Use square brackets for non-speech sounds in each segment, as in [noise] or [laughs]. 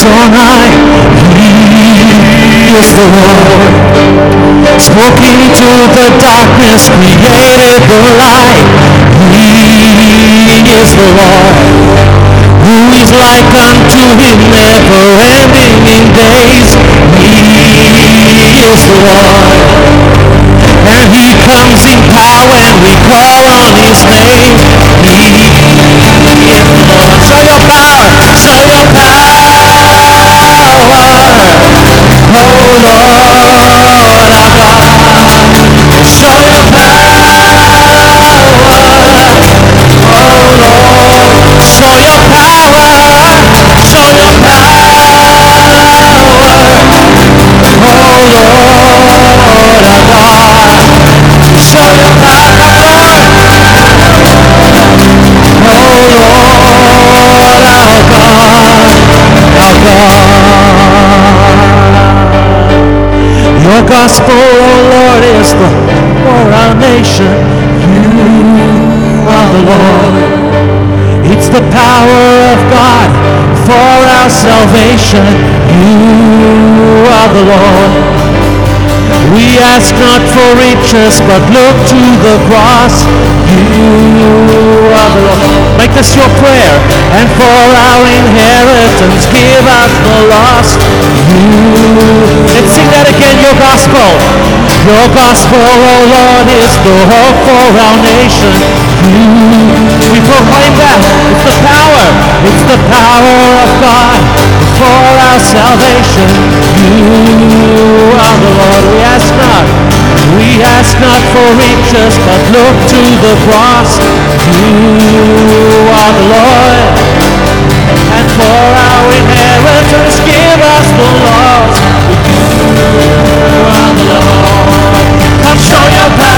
reigns on high. He is the Lord. Spoken to the darkness, created the light. He is the Lord. Who is like unto him, never ending in days. He is the Lord. And he comes in power and we call on his name. He is the Lord. Show your power. Show your power. Uno. Your gospel, oh Lord, is the for our nation. You are the Lord. It's the power of God for our salvation. You are the Lord. We ask not for riches, but look to the cross. You are the Lord. Make this your prayer. And for our inheritance, give us the lost. You. Let's sing that again, your gospel. Your gospel, oh Lord, is the hope for our nation. You. We proclaim that. It's the power. It's the power of God for our salvation. You are the Lord. We ask not. We ask not for riches, but look to the cross. You are the Lord. And for our inheritance, give us the lost. You are the Lord. Come show your power.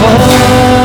Ek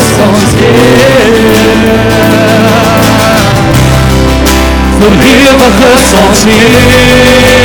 songs neer. Vir ewig is ons neer.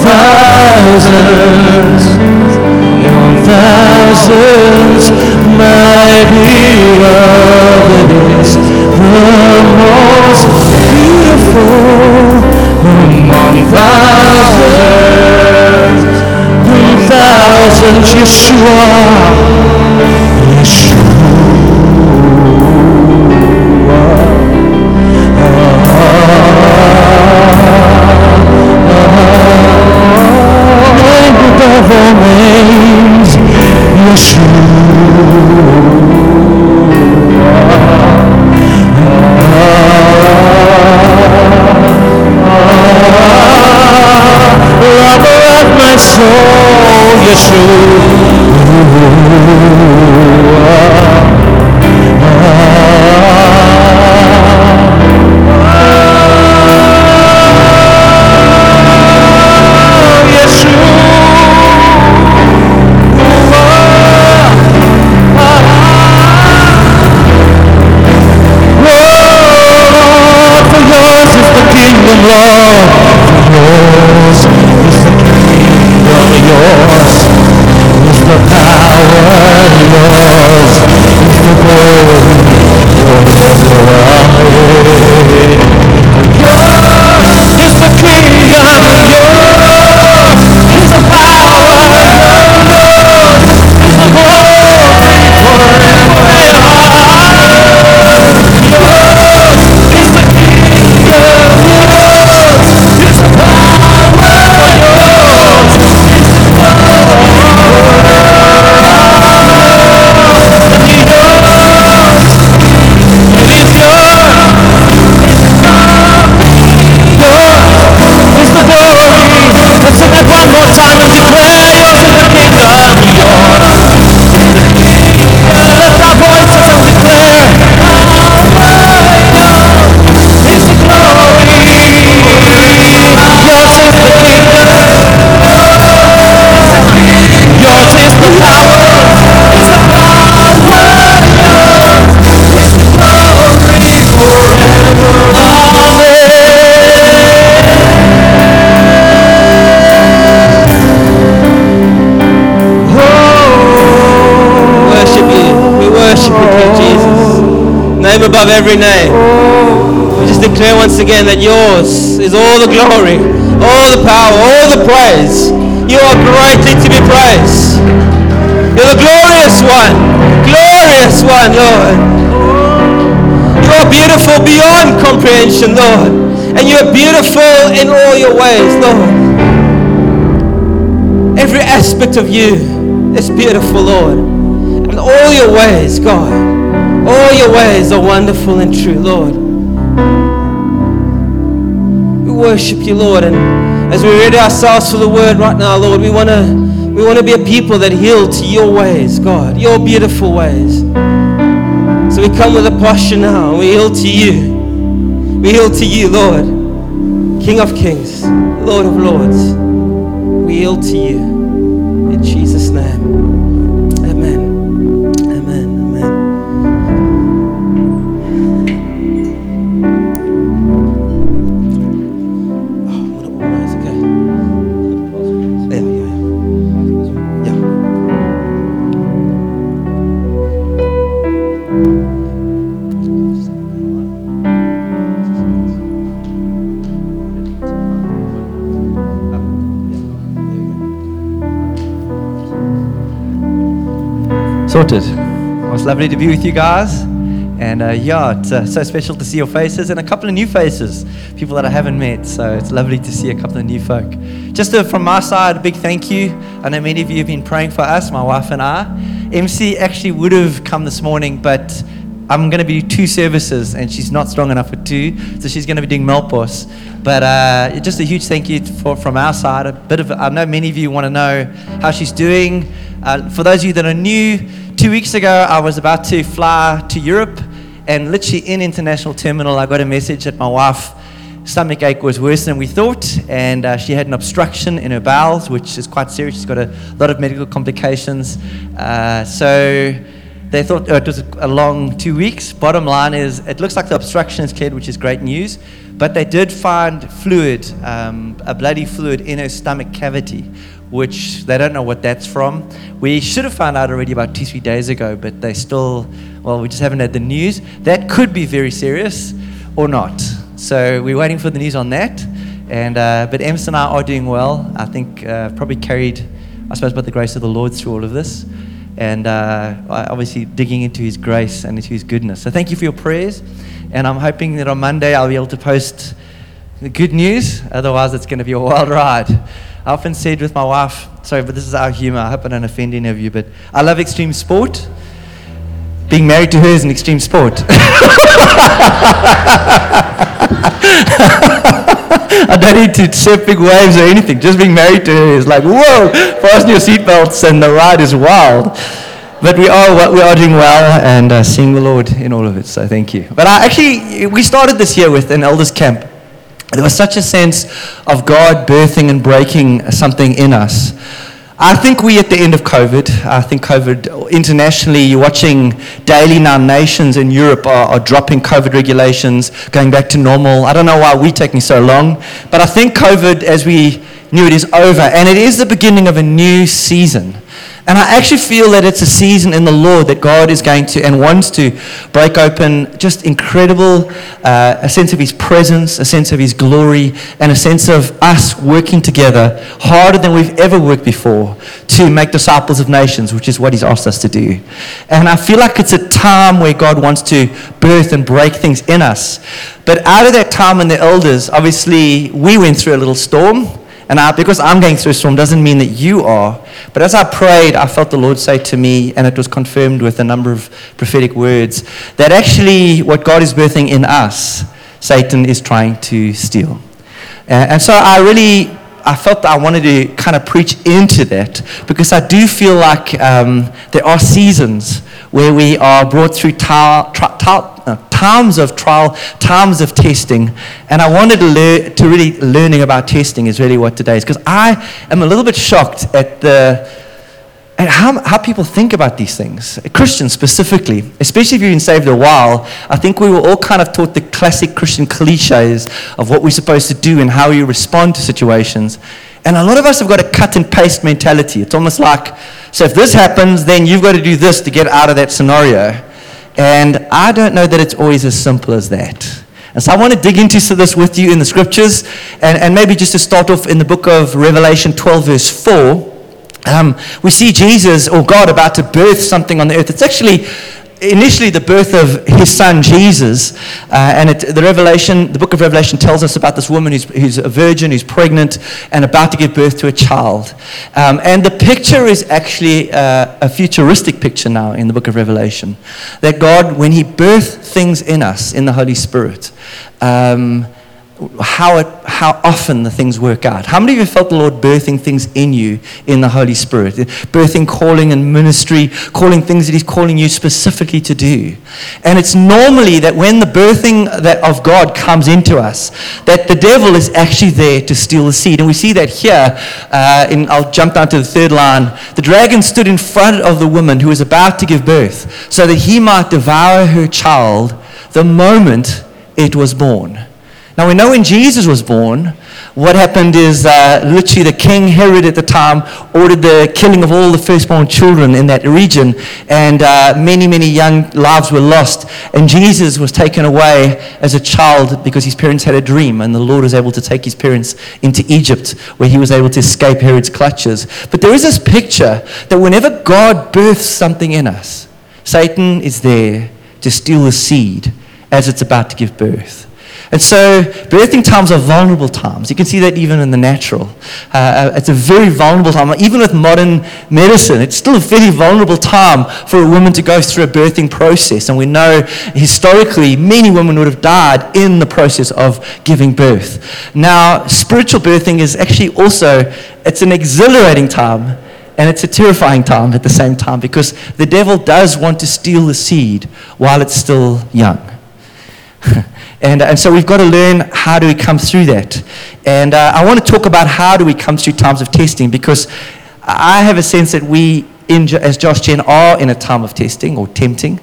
thousands, among thousands. My beloved the most beautiful among thousands, among thousands. Yeshua, name soul, every name. We just declare once again that yours is all the glory, all the power, all the praise. You are greatly to be praised. You're the glorious one, glorious one, Lord. You are beautiful beyond comprehension, Lord. And you are beautiful in all your ways, Lord. Every aspect of you is beautiful, Lord. And all your ways, God, all your ways are wonderful and true, Lord. We worship you, Lord, and as we ready ourselves for the word right now, Lord, we want to we want to be a people that yield to your ways, God, your beautiful ways. So we come with a posture now, we yield to you. We yield to you, Lord, King of Kings, Lord of Lords. We yield to you. Sorted. Well, it's lovely to be with you guys. And uh, yeah, it's uh, so special to see your faces and a couple of new faces, people that I haven't met. So it's lovely to see a couple of new folk. Just uh, from my side, a big thank you. I know many of you have been praying for us, my wife and I. MC actually would have come this morning, but I'm going to be two services, and she's not strong enough for two, so she's going to be doing Melkbos. But uh, just a huge thank you for, from our side. A bit of, I know many of you want to know how she's doing. Uh, for those of you that are new, two weeks ago I was about to fly to Europe and literally in international terminal, I got a message that my wife stomach ache was worse than we thought, and uh, she had an obstruction in her bowels, which is quite serious. She's got a lot of medical complications. Uh, so they thought oh, it was a long two weeks. Bottom line is, it looks like the obstruction is cleared, which is great news. But they did find fluid, um, a bloody fluid in her stomach cavity, which they don't know what that's from. We should have found out already about two, three days ago, but they still, well, we just haven't had the news. That could be very serious or not. So we're waiting for the news on that. And, uh, but Emerson and I are doing well. I think uh, probably carried, I suppose, by the grace of the Lord through all of this. And uh, obviously digging into His grace and into His goodness. So thank you for your prayers. And I'm hoping that on Monday I'll be able to post the good news. Otherwise, it's going to be a wild ride. I often said with my wife, sorry, but this is our humor. I hope I don't offend any of you, but I love extreme sport. Being married to her is an extreme sport. [laughs] I don't need to surf big waves or anything. Just being married to her is like, whoa, fasten your seatbelts and the ride is wild. But we are, we are doing well and uh, seeing the Lord in all of it, so thank you. But I actually, we started this year with an elders camp there was such a sense of God birthing and breaking something in us. I think we at the end of COVID, I think COVID internationally, you're watching daily now nations in Europe are, are, dropping COVID regulations, going back to normal. I don't know why we're taking so long, but I think COVID, as we knew it, is over. And it is the beginning of a new season. And I actually feel that it's a season in the Lord that God is going to and wants to break open just incredible, uh, a sense of His presence, a sense of His glory, and a sense of us working together harder than we've ever worked before to make disciples of nations, which is what He's asked us to do. And I feel like it's a time where God wants to birth and break things in us. But out of that time in the elders, obviously, we went through a little storm. And I, because I'm going through a storm doesn't mean that you are. But as I prayed, I felt the Lord say to me, and it was confirmed with a number of prophetic words, that actually what God is birthing in us, Satan is trying to steal. And, and so I really I felt that I wanted to kind of preach into that because I do feel like um, there are seasons where we are brought through uh, times of trial, times of testing. And I wanted to, to really learning about testing is really what today is. Because I am a little bit shocked at the at how, how people think about these things. Christians specifically, especially if you've been saved a while, I think we were all kind of taught the classic Christian cliches of what we're supposed to do and how we respond to situations. And a lot of us have got a cut and paste mentality. It's almost like, so if this happens, then you've got to do this to get out of that scenario. And I don't know that it's always as simple as that. And so I want to dig into this with you in the scriptures. And, and maybe just to start off in the book of Revelation 12, verse 4, um, we see Jesus or God about to birth something on the earth. It's actually initially the birth of his son Jesus. Uh, and it, the Revelation, the book of Revelation tells us about this woman who's, who's a virgin, who's pregnant, and about to give birth to a child. Um, and the picture is actually uh, a futuristic picture now in the book of Revelation. That God, when he birthed things in us, in the Holy Spirit, um, how, it, how often the things work out. How many of you felt the Lord birthing things in you in the Holy Spirit? Birthing calling and ministry, calling things that He's calling you specifically to do. And it's normally that when the birthing that of God comes into us, that the devil is actually there to steal the seed. And we see that here. Uh, in, I'll jump down to the third line. The dragon stood in front of the woman who was about to give birth so that he might devour her child the moment it was born. Now we know when Jesus was born, what happened is uh, literally the king Herod at the time ordered the killing of all the firstborn children in that region, and uh, many, many young lives were lost. And Jesus was taken away as a child because his parents had a dream, and the Lord was able to take his parents into Egypt, where he was able to escape Herod's clutches. But there is this picture that whenever God births something in us, Satan is there to steal the seed as it's about to give birth. And so, birthing times are vulnerable times. You can see that even in the natural. Uh, it's a very vulnerable time. Even with modern medicine, it's still a very vulnerable time for a woman to go through a birthing process. And we know historically, many women would have died in the process of giving birth. Now, spiritual birthing is actually also, it's an exhilarating time and it's a terrifying time at the same time because the devil does want to steal the seed while it's still young. [laughs] And, and so we've got to learn how do we come through that. And uh, I want to talk about how do we come through times of testing because I have a sense that we, in, as Josh Gen, are in a time of testing or tempting.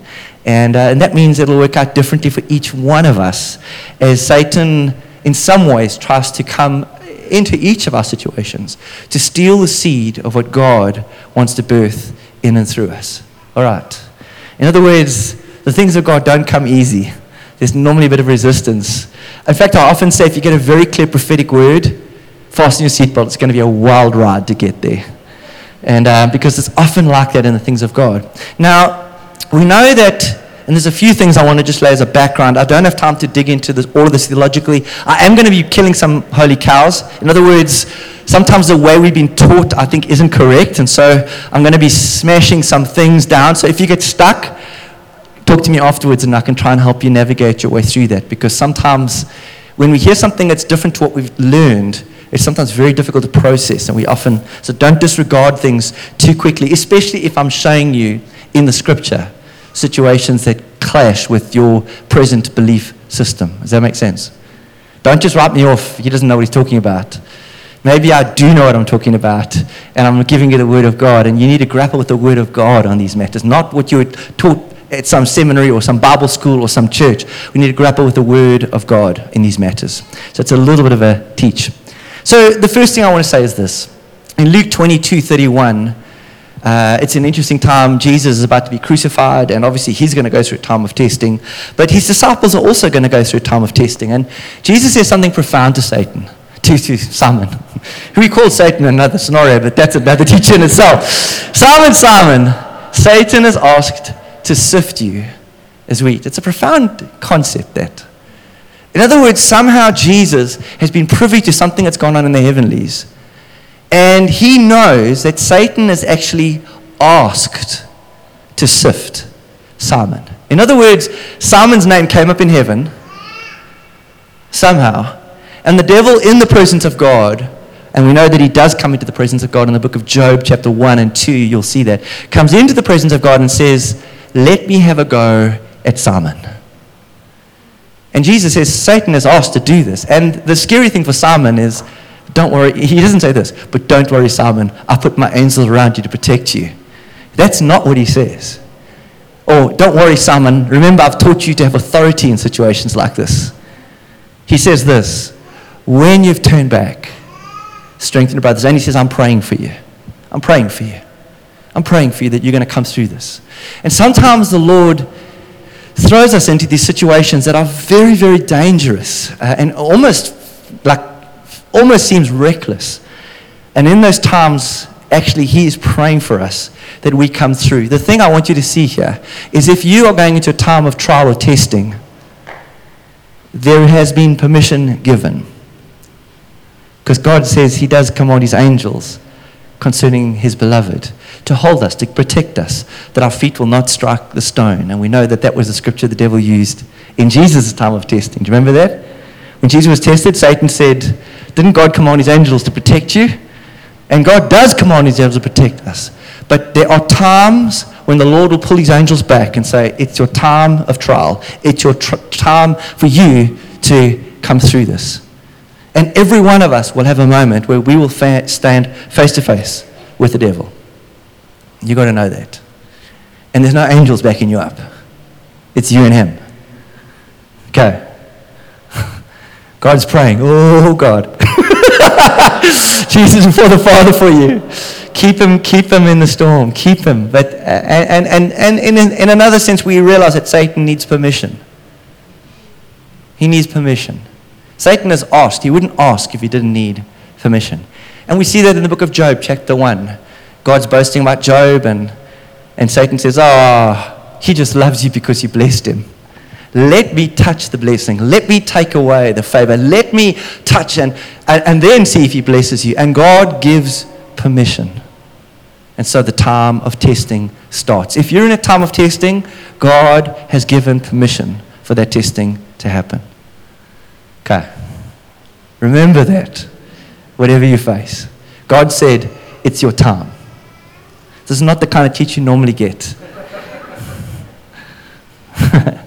And, uh, and that means it'll work out differently for each one of us as Satan, in some ways, tries to come into each of our situations to steal the seed of what God wants to birth in and through us. All right. In other words, the things of God don't come easy there's normally a bit of resistance. In fact, I often say if you get a very clear prophetic word, fasten your seatbelt. It's going to be a wild ride to get there. And uh, because it's often like that in the things of God. Now, we know that, and there's a few things I want to just lay as a background. I don't have time to dig into this, all of this theologically. I am going to be killing some holy cows. In other words, sometimes the way we've been taught, I think, isn't correct. And so I'm going to be smashing some things down. So if you get stuck, talk to me afterwards and I can try and help you navigate your way through that. Because sometimes when we hear something that's different to what we've learned, it's sometimes very difficult to process. And we often, so don't disregard things too quickly, especially if I'm showing you in the scripture situations that clash with your present belief system. Does that make sense? Don't just write me off. He doesn't know what he's talking about. Maybe I do know what I'm talking about, and I'm giving you the Word of God, and you need to grapple with the Word of God on these matters, not what you were taught at some seminary or some Bible school or some church. We need to grapple with the Word of God in these matters. So it's a little bit of a teach. So the first thing I want to say is this. In Luke 22 31, uh, it's an interesting time. Jesus is about to be crucified, and obviously he's going to go through a time of testing. But his disciples are also going to go through a time of testing. And Jesus says something profound to Satan, to, to Simon. [laughs] We call Satan another scenario, but that's another [laughs] teaching in itself. Simon, Simon, Satan has asked to sift you as wheat. It's a profound concept, that. In other words, somehow Jesus has been privy to something that's gone on in the heavenlies. And he knows that Satan is actually asked to sift Simon. In other words, Simon's name came up in heaven somehow. And the devil, in the presence of God, and we know that he does come into the presence of God in the book of Job, chapter 1 and 2, you'll see that, comes into the presence of God and says, let me have a go at Simon. And Jesus says, Satan is asked to do this. And the scary thing for Simon is, don't worry, he doesn't say this, but don't worry, Simon, I put my angels around you to protect you. That's not what he says. Or, don't worry, Simon, remember I've taught you to have authority in situations like this. He says this, when you've turned back, strengthen your brothers. And he says, I'm praying for you. I'm praying for you. I'm praying for you that you're going to come through this. And sometimes the Lord throws us into these situations that are very, very dangerous uh, and almost like almost seems reckless. And in those times, actually, He is praying for us that we come through. The thing I want you to see here is if you are going into a time of trial or testing, there has been permission given. Because God says He does command His angels concerning His beloved to hold us, to protect us, that our feet will not strike the stone. And we know that that was the scripture the devil used in Jesus' time of testing. Do you remember that? When Jesus was tested, Satan said, Didn't God command his angels to protect you? And God does command his angels to protect us. But there are times when the Lord will pull his angels back and say, It's your time of trial. It's your tr- time for you to come through this. And every one of us will have a moment where we will fa- stand face to face with the devil. You've got to know that. And there's no angels backing you up, it's you and him. Okay. [laughs] God's praying, oh God. [laughs] Jesus before the Father for you. Keep him, keep him in the storm. Keep him. But, and, and, and, in, in another sense, we realize that Satan needs permission. He needs permission. Satan has asked. He wouldn't ask if he didn't need permission. And we see that in the book of Job, chapter 1. God's boasting about Job, and, and Satan says, Oh, he just loves you because you blessed him. Let me touch the blessing. Let me take away the favor. Let me touch and, and, and then see if he blesses you. And God gives permission. And so the time of testing starts. If you're in a time of testing, God has given permission for that testing to happen. Okay. Remember that, whatever you face. God said, It's your time. This is not the kind of teach you normally get. [laughs]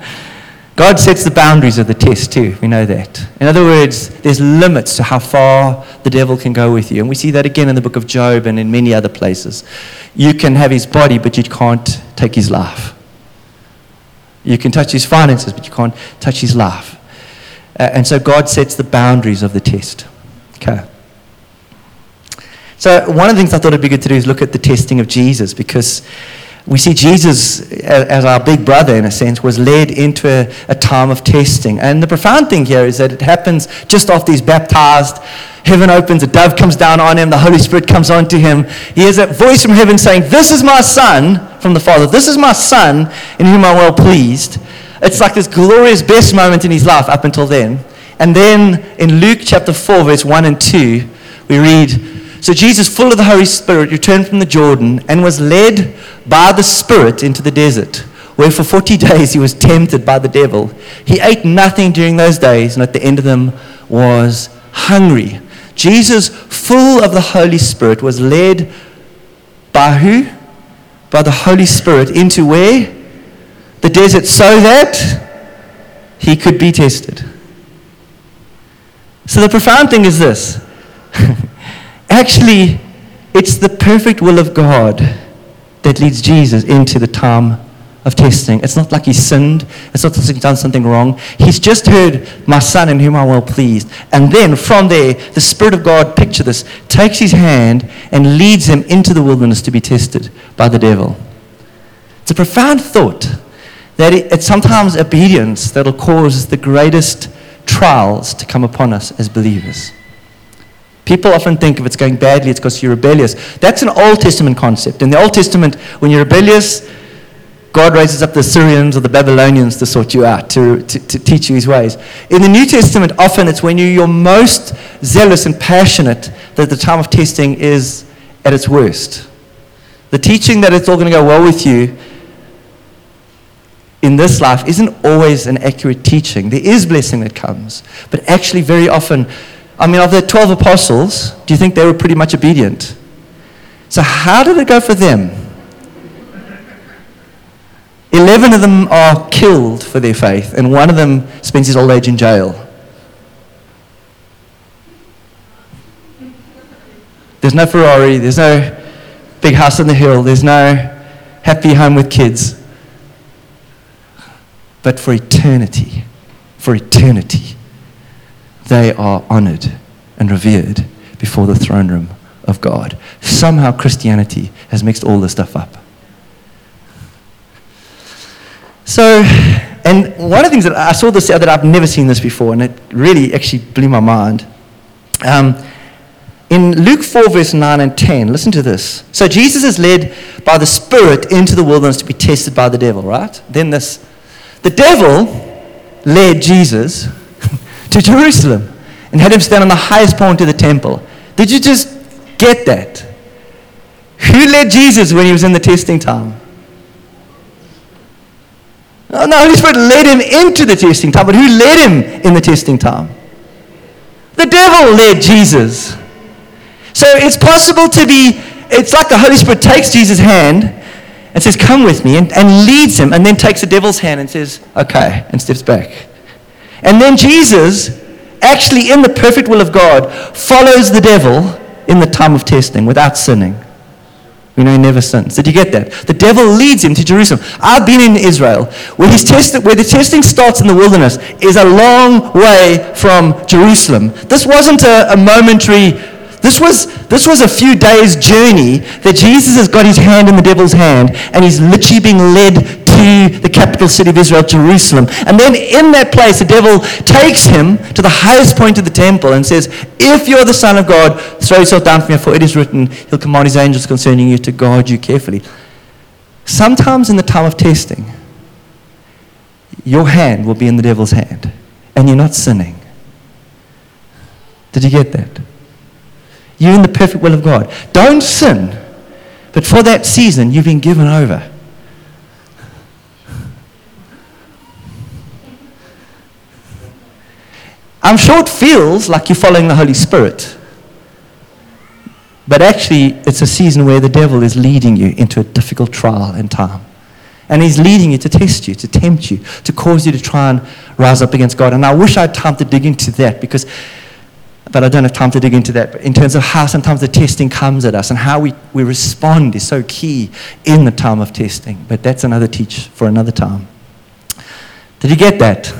God sets the boundaries of the test too. We know that. In other words, there's limits to how far the devil can go with you. And we see that again in the book of Job and in many other places. You can have his body, but you can't take his life. You can touch his finances, but you can't touch his life. Uh, and so God sets the boundaries of the test. Okay. So, one of the things I thought it'd be good to do is look at the testing of Jesus because we see Jesus, as our big brother in a sense, was led into a, a, time of testing. And the profound thing here is that it happens just after he's baptized. Heaven opens, a dove comes down on him, the Holy Spirit comes onto him. He hears a voice from heaven saying, This is my son, from the Father. This is my son in whom I'm well pleased. It's like this glorious best moment in his life up until then. And then in Luke chapter 4, verse 1 and 2, we read, so Jesus, full of the Holy Spirit, returned from the Jordan and was led by the Spirit into the desert, where for 40 days he was tempted by the devil. He ate nothing during those days, and at the end of them was hungry. Jesus, full of the Holy Spirit, was led by who? By the Holy Spirit into where? The desert, so that he could be tested. So the profound thing is this. [laughs] Actually, it's the perfect will of God that leads Jesus into the time of testing. It's not like he sinned. It's not like he's done something wrong. He's just heard, My son in whom I'm well pleased. And then from there, the Spirit of God, picture this, takes his hand and leads him into the wilderness to be tested by the devil. It's a profound thought that it, it's sometimes obedience that'll cause the greatest trials to come upon us as believers. People often think if it's going badly, it's because you're rebellious. That's an Old Testament concept. In the Old Testament, when you're rebellious, God raises up the Syrians or the Babylonians to sort you out, to, to, to, teach you his ways. In the New Testament, often it's when you're most zealous and passionate that the time of testing is at its worst. The teaching that it's all going to go well with you in this life isn't always an accurate teaching. There is blessing that comes, but actually, very often, I mean, of the 12 apostles, do you think they were pretty much obedient? So, how did it go for them? 11 of them are killed for their faith, and one of them spends his old age in jail. There's no Ferrari, there's no big house on the hill, there's no happy home with kids. But for eternity, for eternity, they are honored and revered before the throne room of God. Somehow Christianity has mixed all this stuff up. So, and one of the things that I saw this that I've never seen this before, and it really actually blew my mind. Um, in Luke 4, verse 9 and 10, listen to this. So Jesus is led by the Spirit into the wilderness to be tested by the devil, right? Then this. The devil led Jesus to Jerusalem and had him stand on the highest point of the temple. Did you just get that? Who led Jesus when he was in the testing time? No, the Holy Spirit led him into the testing time, but who led him in the testing time? The devil led Jesus. So it's possible to be, it's like the Holy Spirit takes Jesus' hand and says, Come with me, and, and leads him, and then takes the devil's hand and says, Okay, and steps back. And then Jesus, actually in the perfect will of God, follows the devil in the time of testing without sinning. We know he never sins. Did you get that? The devil leads him to Jerusalem. I've been in Israel. Where, where the testing starts in the wilderness is a long way from Jerusalem. This wasn't a, a momentary this was, this was a few days' journey that Jesus has got his hand in the devil's hand and he's literally being led the capital city of Israel, Jerusalem. And then in that place, the devil takes him to the highest point of the temple and says, If you're the Son of God, throw yourself down from here, for it is written, He'll command His angels concerning you to guard you carefully. Sometimes in the time of testing, your hand will be in the devil's hand and you're not sinning. Did you get that? You're in the perfect will of God. Don't sin, but for that season, you've been given over. I'm sure it feels like you're following the Holy Spirit. But actually, it's a season where the devil is leading you into a difficult trial and time. And he's leading you to test you, to tempt you, to cause you to try and rise up against God. And I wish I had time to dig into that because but I don't have time to dig into that. But in terms of how sometimes the testing comes at us and how we, we respond is so key in the time of testing. But that's another teach for another time. Did you get that?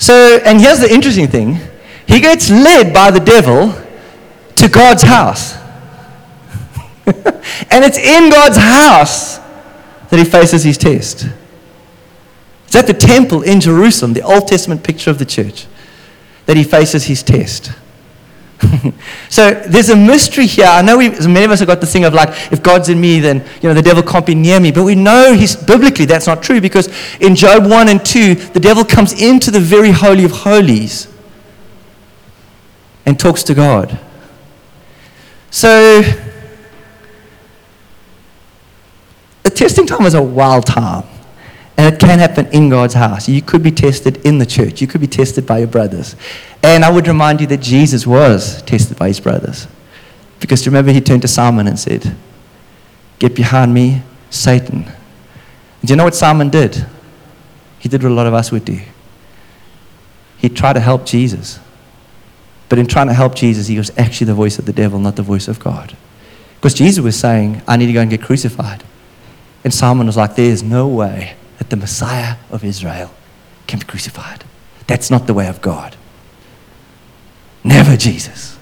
So, and here's the interesting thing he gets led by the devil to God's house. [laughs] and it's in God's house that he faces his test. It's at the temple in Jerusalem, the Old Testament picture of the church that he faces his test. [laughs] so there's a mystery here. I know many of us have got the thing of like, if God's in me, then you know the devil can't be near me. But we know he's, biblically that's not true because in Job 1 and 2, the devil comes into the very holy of holies and talks to God. So the testing time is a wild time. And it can happen in God's house. You could be tested in the church. You could be tested by your brothers. And I would remind you that Jesus was tested by his brothers. Because remember, he turned to Simon and said, Get behind me, Satan. And do you know what Simon did? He did what a lot of us would do. He tried to help Jesus. But in trying to help Jesus, he was actually the voice of the devil, not the voice of God. Because Jesus was saying, I need to go and get crucified. And Simon was like, There's no way that the Messiah of Israel can be crucified. That's not the way of God. Never Jesus.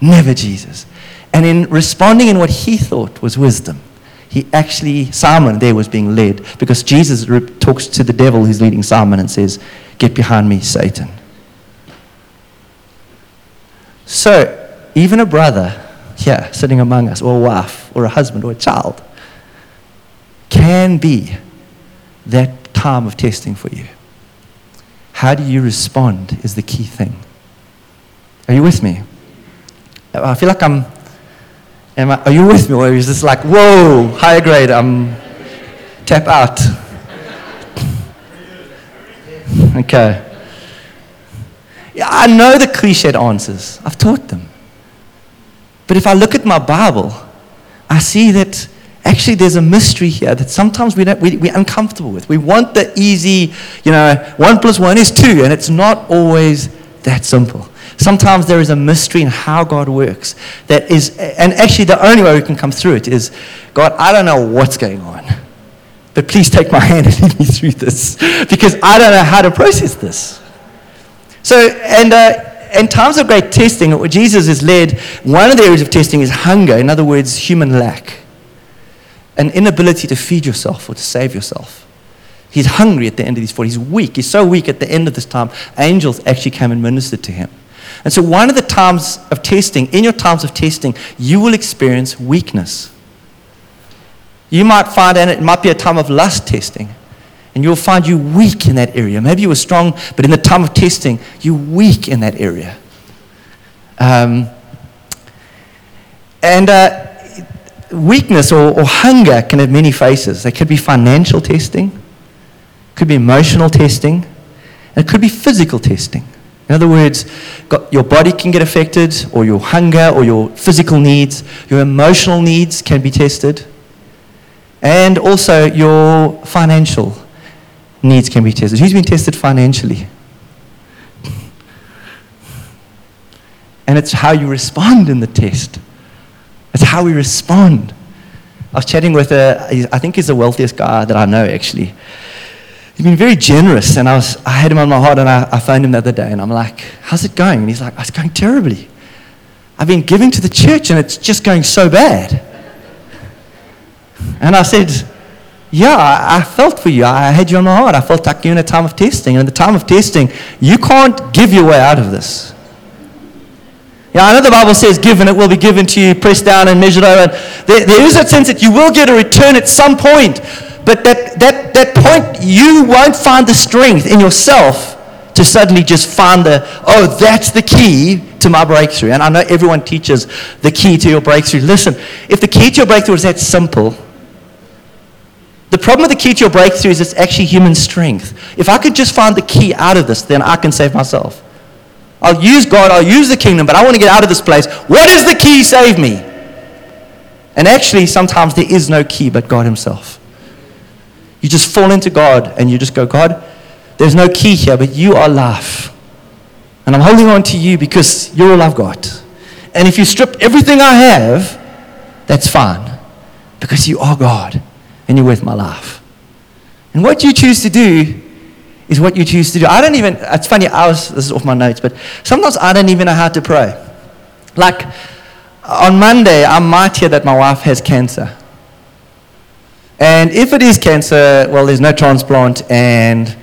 Never Jesus. And in responding in what he thought was wisdom, he actually, Simon there was being led because Jesus talks to the devil who's leading Simon and says, Get behind me, Satan. So, even a brother here sitting among us, or a wife, or a husband, or a child, can be that time of testing for you. How do you respond is the key thing. Are you with me? I feel like I'm. Am I, are you with me? Or is this like, whoa, higher grade, I'm tap out? okay. Yeah, I know the cliched answers. I've taught them. But if I look at my Bible, I see that actually there's a mystery here that sometimes we don't, we, we're uncomfortable with. We want the easy, you know, one plus one is two, and it's not always that simple. Sometimes there is a mystery in how God works that is, and actually the only way we can come through it is, God, I don't know what's going on, but please take my [laughs] hand and lead me through this because I don't know how to process this. So, and, uh, in times of great testing, Jesus is led, one of the areas of testing is hunger, in other words, human lack an inability to feed yourself or to save yourself. He's hungry at the end of these 40. He's weak. He's so weak at the end of this time, angels actually came and ministered to him. And so, one of the times of testing, in your times of testing, you will experience weakness. You might find, and it might be a time of lust testing, and you'll find you weak in that area. Maybe you were strong, but in the time of testing, you're weak in that area. Um, and uh, weakness or, or hunger can have many faces. It could be financial testing, could be emotional testing, and it could be physical testing. In other words, your body can get affected, or your hunger, or your physical needs, your emotional needs can be tested, and also your financial needs can be tested. Who's been tested financially? And it's how you respond in the test It's how we respond. I was chatting with a, I think he's the wealthiest guy that I know actually. He's been very generous, and I, was, I had him on my heart, and I, I phoned him the other day, and I'm like, How's it going? And he's like, It's going terribly. I've been giving to the church, and it's just going so bad. And I said, Yeah, I, felt for you. I had you on my heart. I felt like you're in a time of testing. And in the time of testing, you can't give your way out of this. Yeah, I know the Bible says, given it will be given to you, pressed down and measured over. There, there is a sense that you will get a return at some point. But that, that, that point, you won't find the strength in yourself to suddenly just find the, oh, that's the key to my breakthrough. And I know everyone teaches the key to your breakthrough. Listen, if the key to your breakthrough is that simple, the problem with the key to your breakthrough is it's actually human strength. If I could just find the key out of this, then I can save myself. I'll use God, I'll use the kingdom, but I want to get out of this place. What is the key? Save me. And actually, sometimes there is no key but God Himself. You just fall into God and you just go, God, there's no key here, but you are life. And I'm holding on to you because you're all I've got. And if you strip everything I have, that's fine because you are God and you're worth my life. And what you choose to do is what you choose to do. I don't even, it's funny, I was, this is off my notes, but sometimes I don't even know how to pray. Like on Monday, I might hear that my wife has cancer. And if it is cancer, well, there's no transplant, and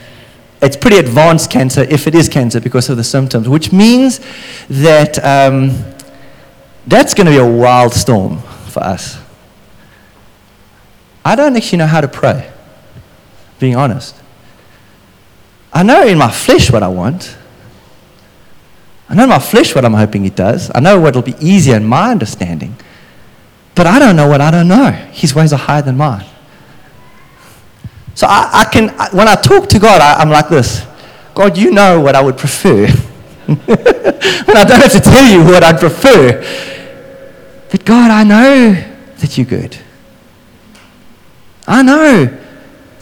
it's pretty advanced cancer if it is cancer because of the symptoms, which means that um, that's going to be a wild storm for us. I don't actually know how to pray, being honest. I know in my flesh what I want. I know in my flesh what I'm hoping it does. I know what will be easier in my understanding. But I don't know what I don't know. His ways are higher than mine. So I, I can, when I talk to God, I, am like this God, you know what I would prefer. [laughs] and I don't have to tell you what I'd prefer. But God, I know that you're good. I know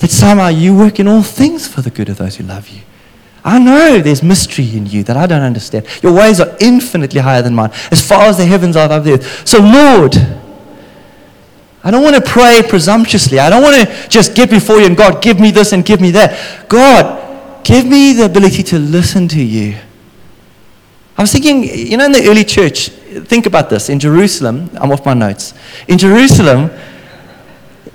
that somehow you work in all things for the good of those who love you. I know there's mystery in you that I don't understand. Your ways are infinitely higher than mine, as far as the heavens are above the earth. So, Lord, I don't want to pray presumptuously. I don't want to just get before you and God, give me this and give me that. God, give me the ability to listen to you. I was thinking, you know, in the early church, think about this. In Jerusalem, I'm off my notes. In Jerusalem,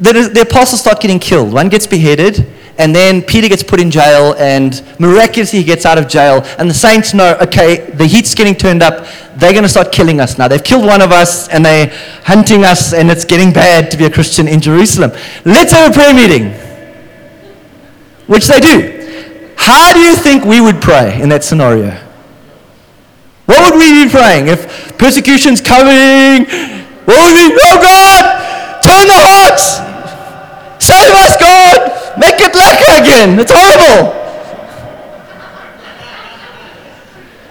the, the apostles start getting killed. One gets beheaded, and then Peter gets put in jail, and miraculously he gets out of jail. And the saints know, okay, the heat's getting turned up. They're going to start killing us now. They've killed one of us, and they're hunting us, and it's getting bad to be a Christian in Jerusalem. Let's have a prayer meeting, which they do. How do you think we would pray in that scenario? What would we be praying if persecution's coming? What would we? Oh God, turn the hearts, save us, God. Make it lekker again. It's horrible.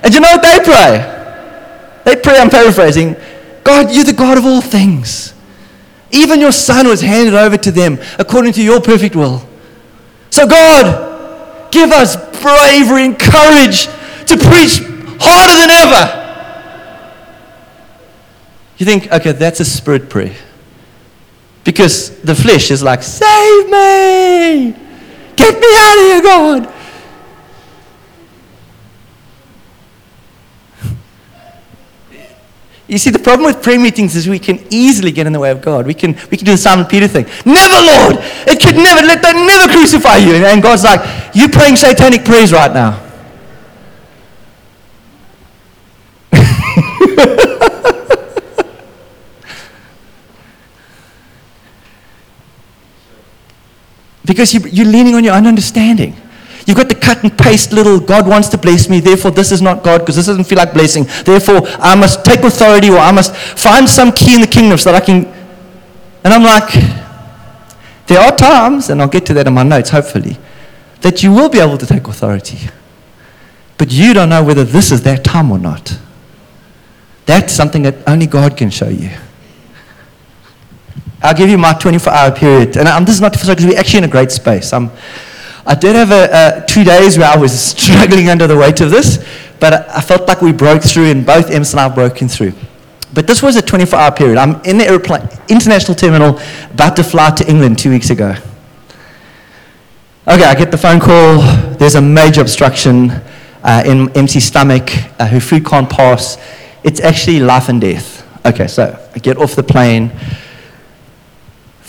And you know what they pray? They pray, I'm paraphrasing, God, you're the God of all things. Even your son was handed over to them according to your perfect will. So, God, give us bravery and courage to preach harder than ever. You think, okay, that's a spirit prayer. Because the flesh is like, save me! Get me out of here, God! You see, the problem with prayer meetings is we can easily get in the way of God. We can, we can do the Simon Peter thing. Never, Lord! It could never, let them never crucify you. And God's like, you're praying satanic prayers right now. Because you, you're leaning on your own understanding. You've got the cut and paste little God wants to bless me, therefore this is not God because this doesn't feel like blessing. Therefore, I must take authority or I must find some key in the kingdom so that I can. And I'm like, there are times, and I'll get to that in my notes hopefully, that you will be able to take authority. But you don't know whether this is that time or not. That's something that only God can show you. I'll give you my 24 hour period. And I'm, this is not because we're actually in a great space. I'm, I did have a, two days where I was [laughs] struggling under the weight of this, but I, felt like we broke through, and both Ems and I have broken through. But this was a 24 hour period. I'm in the airplane, international terminal, about to fly to England two weeks ago. Okay, I get the phone call. There's a major obstruction uh, in MC's stomach. Uh, her food can't pass. It's actually life and death. Okay, so I get off the plane,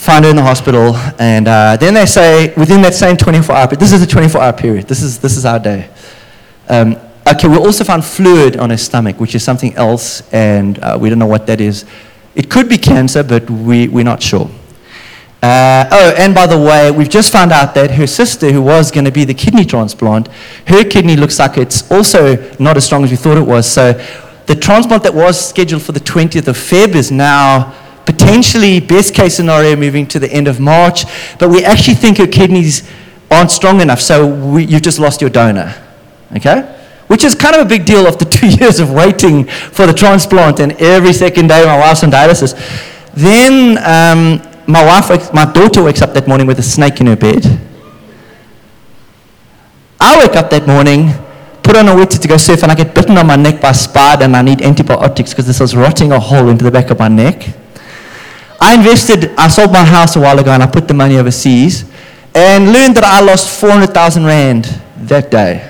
find her in the hospital, and uh, then they say within that same 24 hour period, this is a 24 hour period, this is, this is our day. Um, okay, we also found fluid on her stomach, which is something else, and uh, we don't know what that is. It could be cancer, but we, we're not sure. Uh, oh, and by the way, we've just found out that her sister, who was going to be the kidney transplant, her kidney looks like it's also not as strong as we thought it was. So the transplant that was scheduled for the 20th of Feb is now potentially, best case scenario, moving to the end of March. But we actually think her kidneys aren't strong enough, so we, you've just lost your donor. Okay? Which is kind of a big deal after [laughs] two years of waiting for the transplant, and every second day my wife's on dialysis. Then um, my wife, my daughter wakes up that morning with a snake in her bed. I wake up that morning, put on a wetsuit to go surf, and I get bitten on my neck by a spider, and I need antibiotics because this was rotting a hole into the back of my neck. I invested, I sold my house a while ago, and I put the money overseas, and learned that I lost 400,000 rand that day.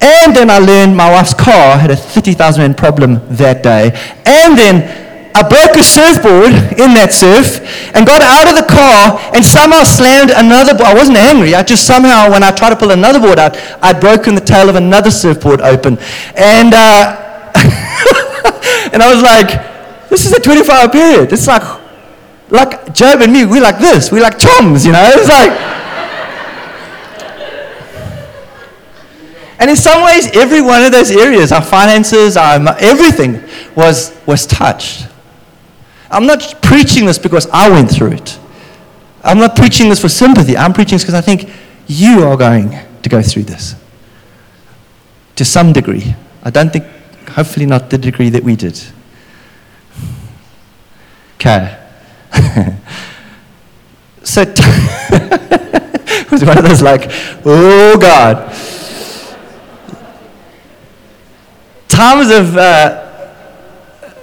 And then I learned my wife's car had a 30,000 rand problem that day. And then I broke a surfboard in that surf and got out of the car and somehow slammed another board. I wasn't angry. I just somehow, when I tried to pull another board out, I'd broken the tail of another surfboard open. And, uh, [laughs] and I was like, this is a 24 hour period. It's like, like Job and me, we're like this. We're like chums, you know? It's like. And in some ways, every one of those areas, our finances, our, everything was, was touched. I'm not preaching this because I went through it. I'm not preaching this for sympathy. I'm preaching this because I think you are going to go through this to some degree. I don't think, hopefully, not the degree that we did. Okay. [laughs] so, t- [laughs] it was one of those like, oh God. Times of. Uh,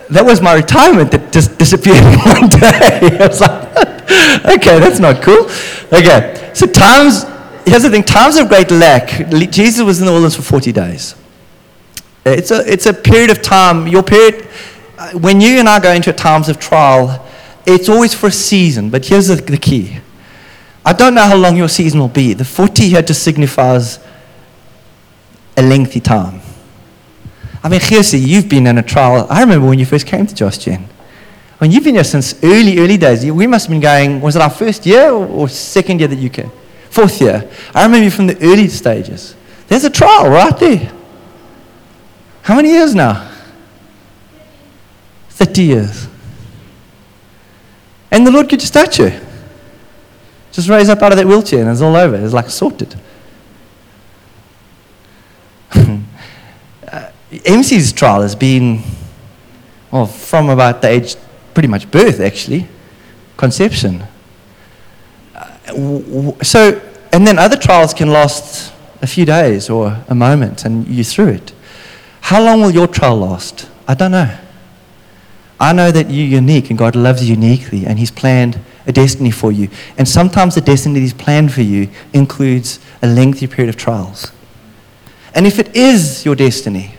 that was my retirement that just disappeared [laughs] one day. I was like, okay, that's not cool. Okay, so times, here's the thing times of great lack, Jesus was in the wilderness for 40 days. It's a, it's a period of time, your period, uh, when you and I go into times of trial, it's always for a season, but here's the, the key. I don't know how long your season will be. The 40 here just signifies a lengthy time. I mean, Geesie, you've been in a trial. I remember when you first came to Josh Gen. I mean, you've been here since early, early days. We must have been going, was it our first year or, second year that you came? Fourth year. I remember you from the early stages. There's a trial right there. How many years now? 30 years. And the Lord could just touch you. Just raise up out of that wheelchair and it's all over. It's like sorted. [laughs] MC's trial has been, well, from about the age, pretty much birth actually, conception. Uh, so, and then other trials can last a few days or a moment and you're through it. How long will your trial last? I don't know. I know that you're unique and God loves you uniquely and He's planned a destiny for you. And sometimes the destiny He's planned for you includes a lengthy period of trials. And if it is your destiny,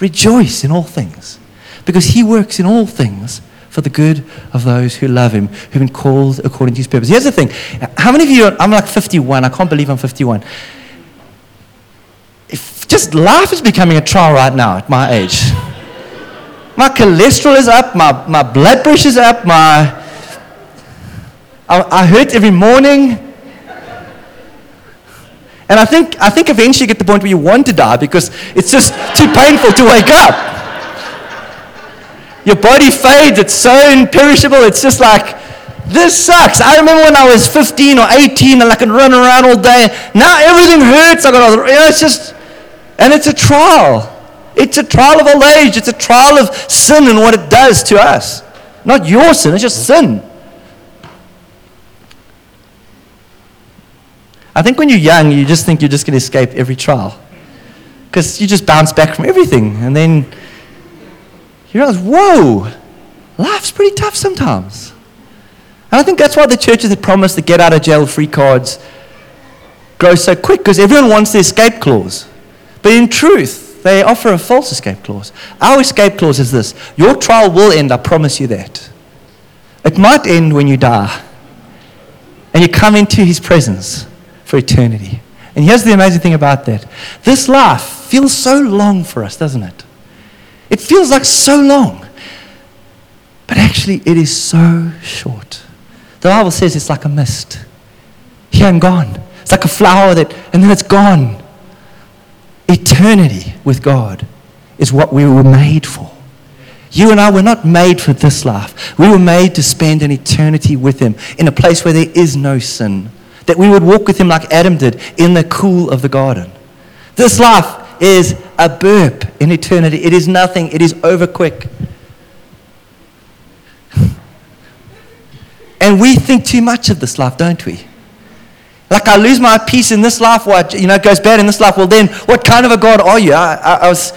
Rejoice in all things, because he works in all things for the good of those who love him, who've been called according to his purpose. Here's the thing how many of you, are, I'm like 51, I can't believe I'm 51. If just life is becoming a trial right now at my age. My cholesterol is up, my, my blood pressure is up, my. I, I hurt every morning. And I think, I think eventually you get the point where you want to die because it's just too painful to wake up. Your body fades, it's so imperishable, it's just like, this sucks. I remember when I was 15 or 18 and I could run around all day. Now everything hurts. I got, you know, it's just, and it's a trial. It's a trial of old age. It's a trial of sin and what it does to us. Not your sin, it's just sin. I think when you're young, you just think you're just going to escape every trial. Because you just bounce back from everything. And then you realize, whoa, life's pretty tough sometimes. And I think that's why the churches that promise the get out of jail free cards grow so quick because everyone wants the escape clause. But in truth, they offer a false escape clause. Our escape clause is this your trial will end, I promise you that. It might end when you die and you come into his presence for eternity. And here's the amazing thing about that this life feels so long for us, doesn't it? It feels like so long. But actually, it is so short. The Bible says it's like a mist, here and gone. It's like a flower that, and then it's gone. Eternity with God is what we were made for. You and I were not made for this life. We were made to spend an eternity with Him in a place where there is no sin. That we would walk with Him like Adam did in the cool of the garden. This life is a burp in eternity. It is nothing, it is over quick. And we think too much of this life, don't we? Like I lose my peace in this life, what you know it goes bad in this life. Well, then, what kind of a God are you? I, I, I was,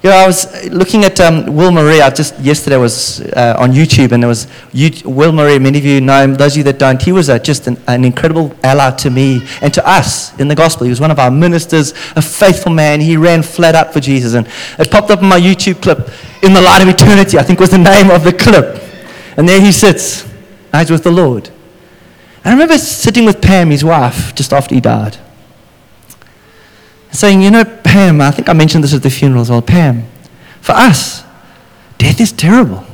you know, I was looking at um, Will Murray. I just yesterday was uh, on YouTube, and there was you, Will Murray. Many of you know him. Those of you that don't, he was a, just an, an incredible ally to me and to us in the gospel. He was one of our ministers, a faithful man. He ran flat out for Jesus, and it popped up in my YouTube clip. In the light of eternity, I think was the name of the clip. And there he sits. He's with the Lord. I remember sitting with Pam, his wife, just after he died, saying, You know, Pam, I think I mentioned this at the funeral as well. Pam, for us, death is terrible.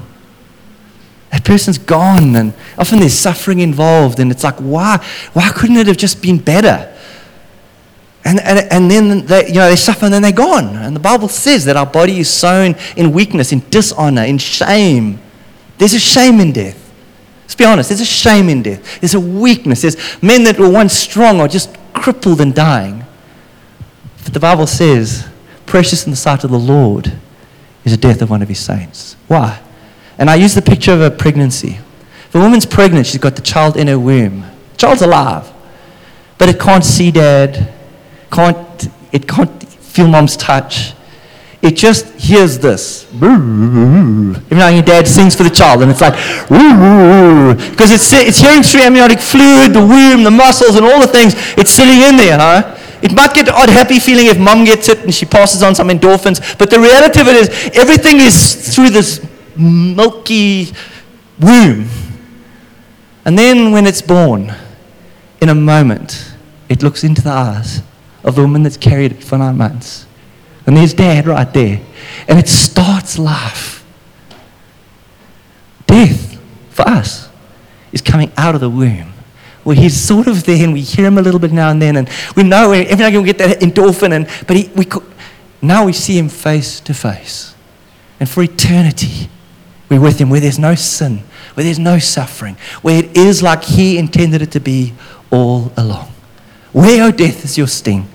That person's gone, and often there's suffering involved, and it's like, why? Why couldn't it have just been better? And, and, and then they, you know, they suffer and then they're gone. And the Bible says that our body is sown in weakness, in dishonor, in shame. There's a shame in death. Let's be honest, there's a shame in death. There's a weakness. There's men that were once strong are just crippled and dying. But the Bible says, precious in the sight of the Lord is the death of one of his saints. Why? And I use the picture of a pregnancy. If a woman's pregnant, she's got the child in her womb. The child's alive, but it can't see dad, can't, it can't feel mom's touch. It just hears this. Now and your dad sings for the child, and it's like, because it's, it's hearing through amniotic fluid, the womb, the muscles, and all the things. It's sitting in there, huh? It might get an odd happy feeling if mom gets it and she passes on some endorphins, but the reality of it is everything is through this milky womb. And then when it's born, in a moment, it looks into the eyes of the woman that's carried it for nine months. And there's dad right there. And it starts life. Death, for us, is coming out of the womb. Where he's sort of there and we hear him a little bit now and then. And we know every now and we get that endorphin. And, but he, we, now we see him face to face. And for eternity, we're with him where there's no sin, where there's no suffering, where it is like he intended it to be all along. Where, O oh, death, is your sting?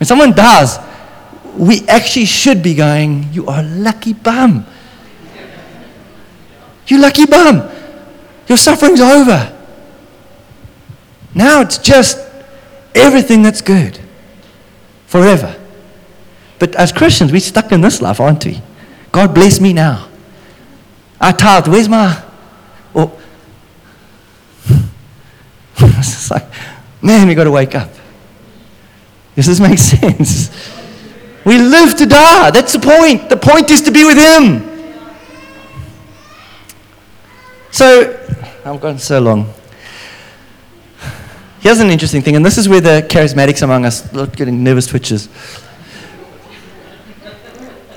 When someone does, we actually should be going, You are lucky bum. You lucky bum. Your suffering's over. Now it's just everything that's good forever. But as Christians, we're stuck in this life, aren't we? God bless me now. I tithe. Where's my. Oh. [laughs] it's like, man, we got to wake up. Does this make [laughs] sense? We live to die. That's the point. The point is to be with Him. So, I've gone so long. Here's an interesting thing, and this is where the charismatics among us start getting nervous twitches.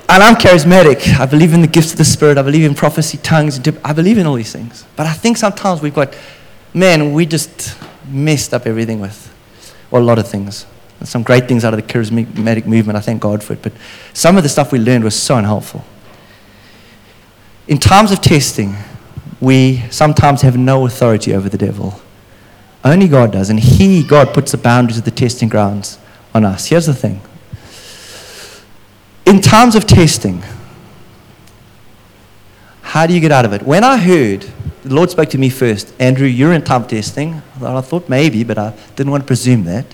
And I'm charismatic. I believe in the gifts of the Spirit. I believe in prophecy, tongues. I believe in all these things. But I think sometimes we've got, man, we just messed up everything with, or a lot of things some great things out of the charismatic movement. I thank God for it. But some of the stuff we learned was so unhelpful. In times of testing, we sometimes have no authority over the devil. Only God does. And He, God, puts the boundaries of the testing grounds on us. Here's the thing in times of testing, how do you get out of it? When I heard, the Lord spoke to me first, Andrew, you're in time testing. I thought maybe, but I didn't want to presume that.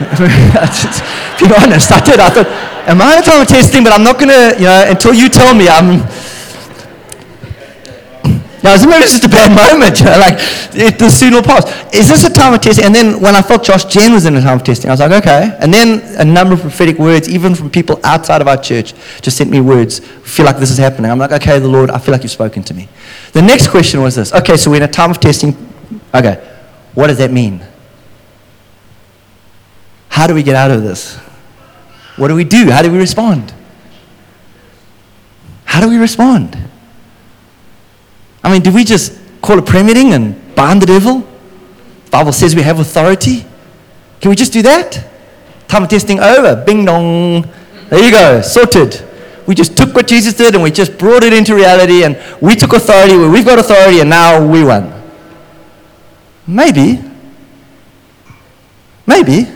[laughs] being honest, I did. I thought, am I testing? But I'm not going to, you know, until you tell me, I'm. Now, maybe it's just a bad moment, you know, like it, the soon will pass. Is this a time of testing? And then when I felt Josh Gen was in a time of testing, I was like, okay. And then a number of prophetic words, even from people outside of our church, just sent me words. I feel like this is happening. I'm like, okay, the Lord, I feel like you've spoken to me. The next question was this. Okay, so we're in a time of testing. Okay, what does that mean? How do we get out of this? What do we do? How do we respond? How do we respond? I mean, do we just call a prayer meeting and bind the devil? The Bible says we have authority. Can we just do that? Time of testing over. Bing dong. There you go. Sorted. We just took what Jesus did and we just brought it into reality and we took authority. We've got authority and now we won. Maybe. Maybe.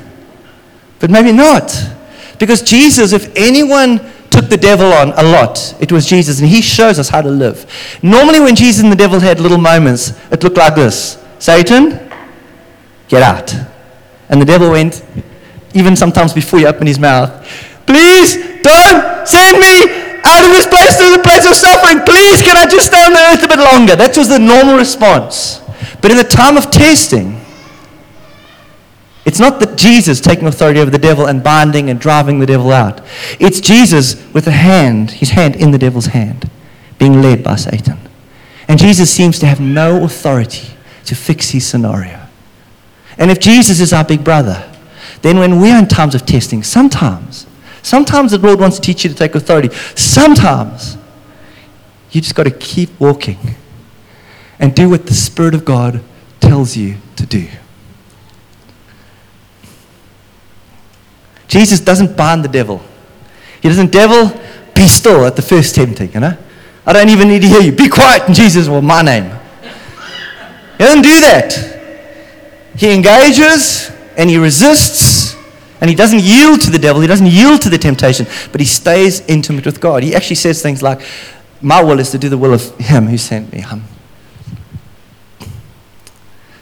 But maybe not. Because Jesus, if anyone took the devil on a lot, it was Jesus, and he shows us how to live. Normally, when Jesus and the devil had little moments, it looked like this Satan, get out. And the devil went, even sometimes before he opened his mouth, please don't send me out of this place to the place of suffering. Please, can I just stay on the earth a bit longer? That was the normal response. But in the time of testing, it's not that Jesus taking authority over the devil and binding and driving the devil out. It's Jesus with a hand, his hand in the devil's hand, being led by Satan. And Jesus seems to have no authority to fix his scenario. And if Jesus is our big brother, then when we're in times of testing, sometimes, sometimes the Lord wants to teach you to take authority. Sometimes you just got to keep walking and do what the Spirit of God tells you to do. Jesus doesn't bind the devil. He doesn't, devil, be still at the first tempting, you know? I don't even need to hear you. Be quiet Jesus, well, my name. He doesn't do that. He engages and he resists and he doesn't yield to the devil. He doesn't yield to the temptation, but he stays intimate with God. He actually says things like, My will is to do the will of him who sent me. Um.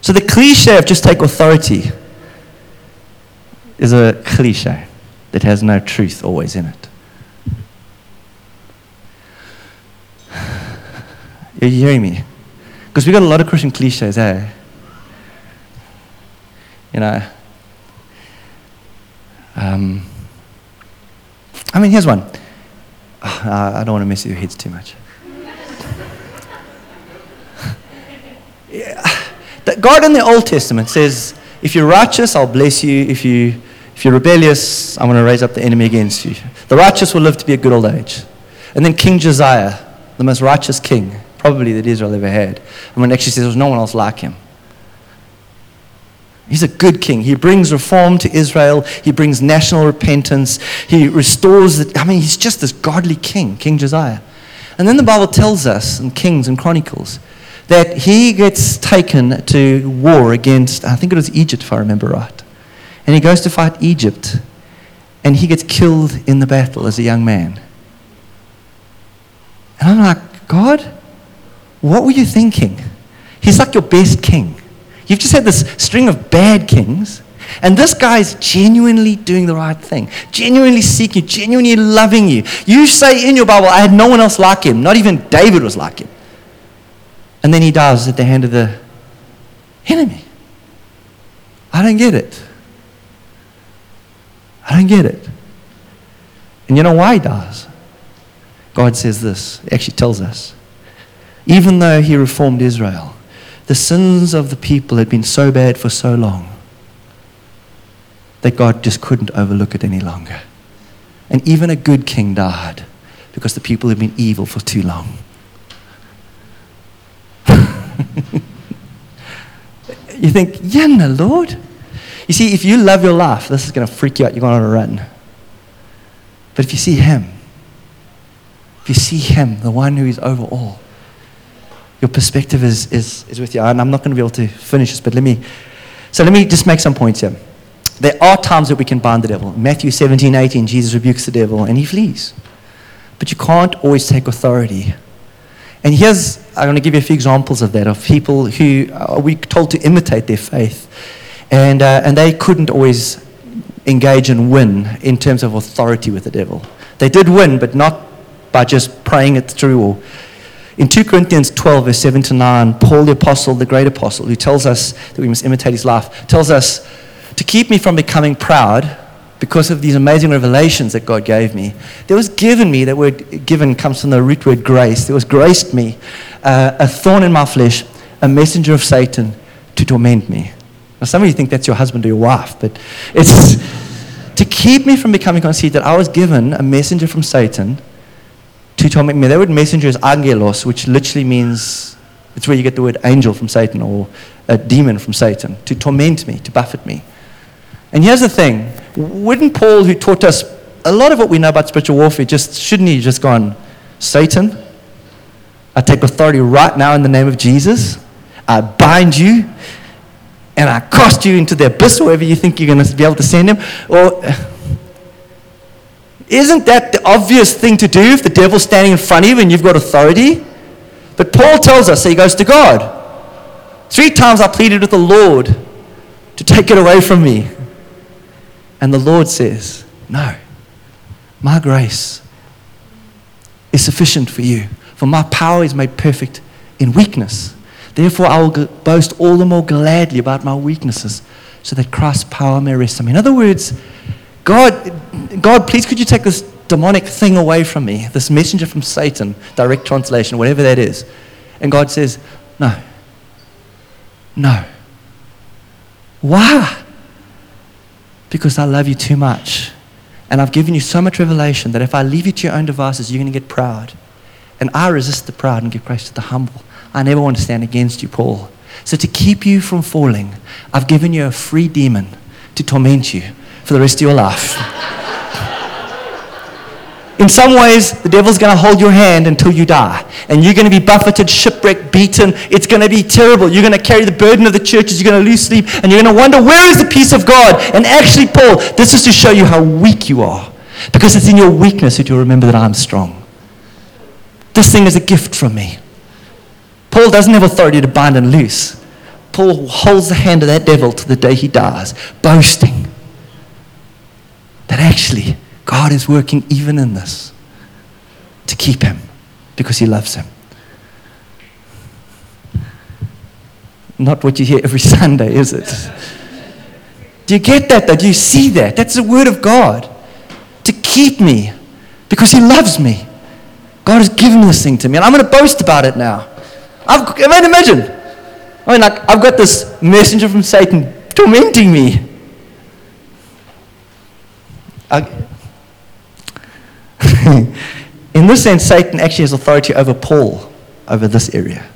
So the cliche of just take authority is a cliche that has no truth always in it. [sighs] Are you hearing me? Because we've got a lot of Christian cliches, eh? You know. Um, I mean, here's one. Oh, [sighs] I don't want to mess with your heads too much. [sighs] yeah. God in the Old Testament says, if you're righteous, I'll bless you. If, you, if you're rebellious, I'm going to raise up the enemy against you. The righteous will live to be a good old age. And then King Josiah, the most righteous king, probably that Israel ever had. I mean, actually says there's no one else like him. He's a good king. He brings reform to Israel. He brings national repentance. He restores it. I mean, he's just this godly king, King Josiah. And then the Bible tells us in Kings and Chronicles that he gets taken to war against, I think it was Egypt, if I remember right. And he goes to fight Egypt. And he gets killed in the battle as a young man. And I'm like, God, what were you thinking? He's like your best king. You've just had this string of bad kings, and this guy's genuinely doing the right thing, genuinely seeking you, genuinely loving you. You say in your Bible, I had no one else like him. Not even David was like him. And then he dies at the hand of the enemy. I don't get it. I don't get it. And you know why he dies? God says this, he actually tells us. Even though he reformed Israel, the sins of the people had been so bad for so long that God just couldn't overlook it any longer. And even a good king died because the people had been evil for too long. [laughs] you think, yeah, no, Lord. You see, if you love your life, this is going to freak you out. You're going on a run. But if you see Him, if you see Him, the one who is over all, your perspective is, is, is with you. And I'm not going to be able to finish this, but let me. So let me just make some points here. There are times that we can bind the devil. Matthew 17, 18, Jesus rebukes the devil and he flees. But you can't always take authority. And here's, I'm going to give you a few examples of that, of people who are we told to imitate their faith. And, uh, and they couldn't always engage and win in terms of authority with the devil. They did win, but not by just praying it through. Or in 2 Corinthians 12, verse 7 to 9, Paul the apostle, the great apostle, who tells us that we must imitate his life, tells us to keep me from becoming proud because of these amazing revelations that God gave me. There was given me, that word given comes from the root word grace. There was graced me uh, a thorn in my flesh, a messenger of Satan to torment me. Now, some of you think that's your husband or your wife, but it's to keep me from becoming conceited. I was given a messenger from Satan to torment me. That word messenger is angelos, which literally means it's where you get the word angel from Satan or a demon from Satan, to torment me, to buffet me. And here's the thing wouldn't Paul, who taught us a lot of what we know about spiritual warfare, just shouldn't he just gone, Satan, I take authority right now in the name of Jesus. I bind you and I cast you into the abyss, wherever you think you're going to be able to send him. Or isn't that the obvious thing to do if the devil's standing in front of you and you've got authority? But Paul tells us, so he goes to God. Three times I pleaded with the Lord to take it away from me. And the Lord says, No, my grace is sufficient for you, for my power is made perfect in weakness. Therefore, I will boast all the more gladly about my weaknesses, so that Christ's power may rest on me. In other words, God, God, please could you take this demonic thing away from me, this messenger from Satan, direct translation, whatever that is. And God says, No. No. Why? because I love you too much. And I've given you so much revelation that if I leave you to your own devices, you're going to get proud. And I resist the proud and give grace to the humble. I never want to stand against you, Paul. So to keep you from falling, I've given you a free demon to torment you for the rest of your life. In some ways, the devil's going to hold your hand until you die. And you're going to be buffeted, shipwrecked, beaten. It's going to be terrible. You're going to carry the burden of the churches. You're going to lose sleep. And you're going to wonder, where is the peace of God? And actually, Paul, this is to show you how weak you are. Because it's in your weakness that you'll remember that I'm strong. This thing is a gift from me. Paul doesn't have authority to bind and loose. Paul holds the hand of that devil to the day he dies, boasting that actually God is working even in this to keep him because he loves him. Not what you hear every [laughs] Sunday, is it? Do you get that though? Do you see that? That's the word of God to keep me because he loves me. God has given this thing to me, and I'm going to boast about it now. I've, I mean, imagine. I mean, oh, like, I've got this messenger from Satan tormenting me. I, [laughs] in this sense, Satan actually has authority over Paul, over this area.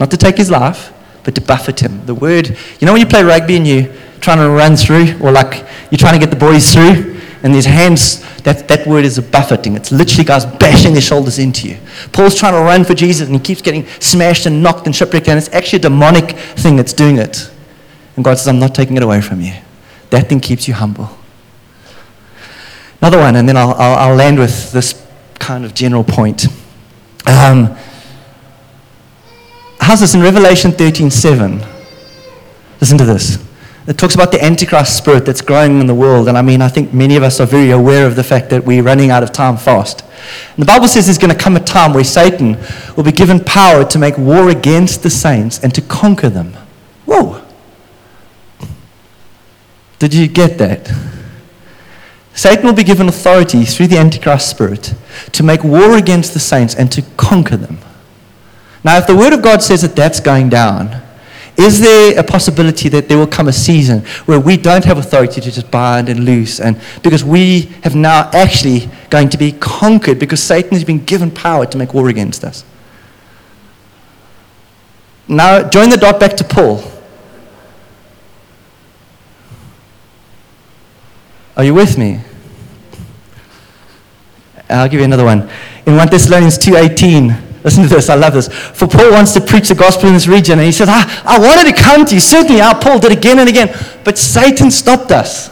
Not to take his life, but to buffet him. The word, you know, when you play rugby and you're trying to run through, or like you're trying to get the boys through, and these hands, that, that word is a buffeting. It's literally guys bashing their shoulders into you. Paul's trying to run for Jesus, and he keeps getting smashed and knocked and shipwrecked, and it's actually a demonic thing that's doing it. And God says, I'm not taking it away from you. That thing keeps you humble. Another one, and then I'll, I'll, I'll land with this kind of general point. Um, how's this in Revelation 13:7? Listen to this. It talks about the Antichrist spirit that's growing in the world. And I mean, I think many of us are very aware of the fact that we're running out of time fast. And the Bible says there's going to come a time where Satan will be given power to make war against the saints and to conquer them. Whoa. Did you get that? Satan will be given authority through the Antichrist spirit to make war against the saints and to conquer them. Now, if the Word of God says that that's going down, is there a possibility that there will come a season where we don't have authority to just bind and loose, and because we have now actually going to be conquered because Satan has been given power to make war against us? Now, join the dot back to Paul. Are you with me? I'll give you another one. In 1 Thessalonians 2.18, listen to this, I love this. For Paul wants to preach the gospel in this region, and he says, ah, I, I wanted to come to you. Certainly, our Paul did again and again, but Satan stopped us.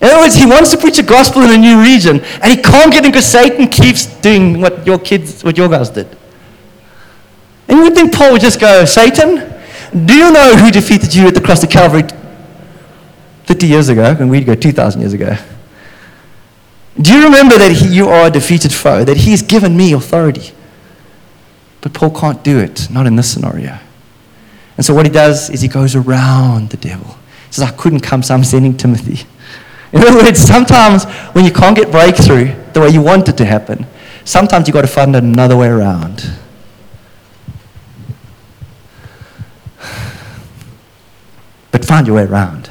In other words, he wants to preach the gospel in a new region, and he can't get in because Satan keeps doing what your kids, what your guys did. And you would think Paul would just go, Satan, do you know who defeated you at the cross of Calvary 50 years ago, and we'd go 2,000 years ago. Do you remember that he, you are a defeated foe, that he's given me authority? But Paul can't do it, not in this scenario. And so what he does is he goes around the devil. He says, I couldn't come, so I'm sending Timothy. [laughs] In other words, sometimes when you can't get breakthrough the way you want it to happen, sometimes you've got to find another way around. [sighs] But find your way around.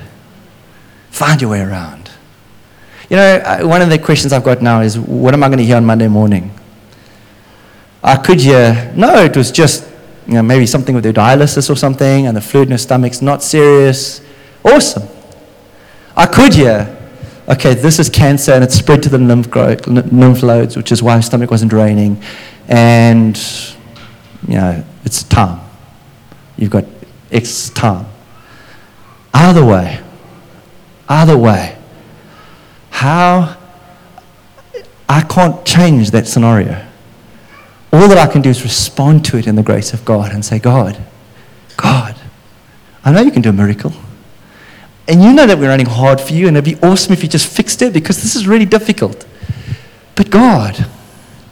Find your way around. You know, uh, one of the questions I've got now is what am I going to hear on Monday morning? I could hear, no, it was just you know, maybe something with their dialysis or something, and the fluid in her stomach's not serious. Awesome. I could hear, okay, this is cancer and it's spread to the lymph, lymph nodes, which is why her stomach wasn't draining, and you know, it's time. You've got X time. Either way, either way, how I can't change that scenario. All that I can do is respond to it in the grace of God and say, God, God, I know you can do a miracle. And you know that we're running hard for you, and it'd be awesome if you just fixed it because this is really difficult. But God,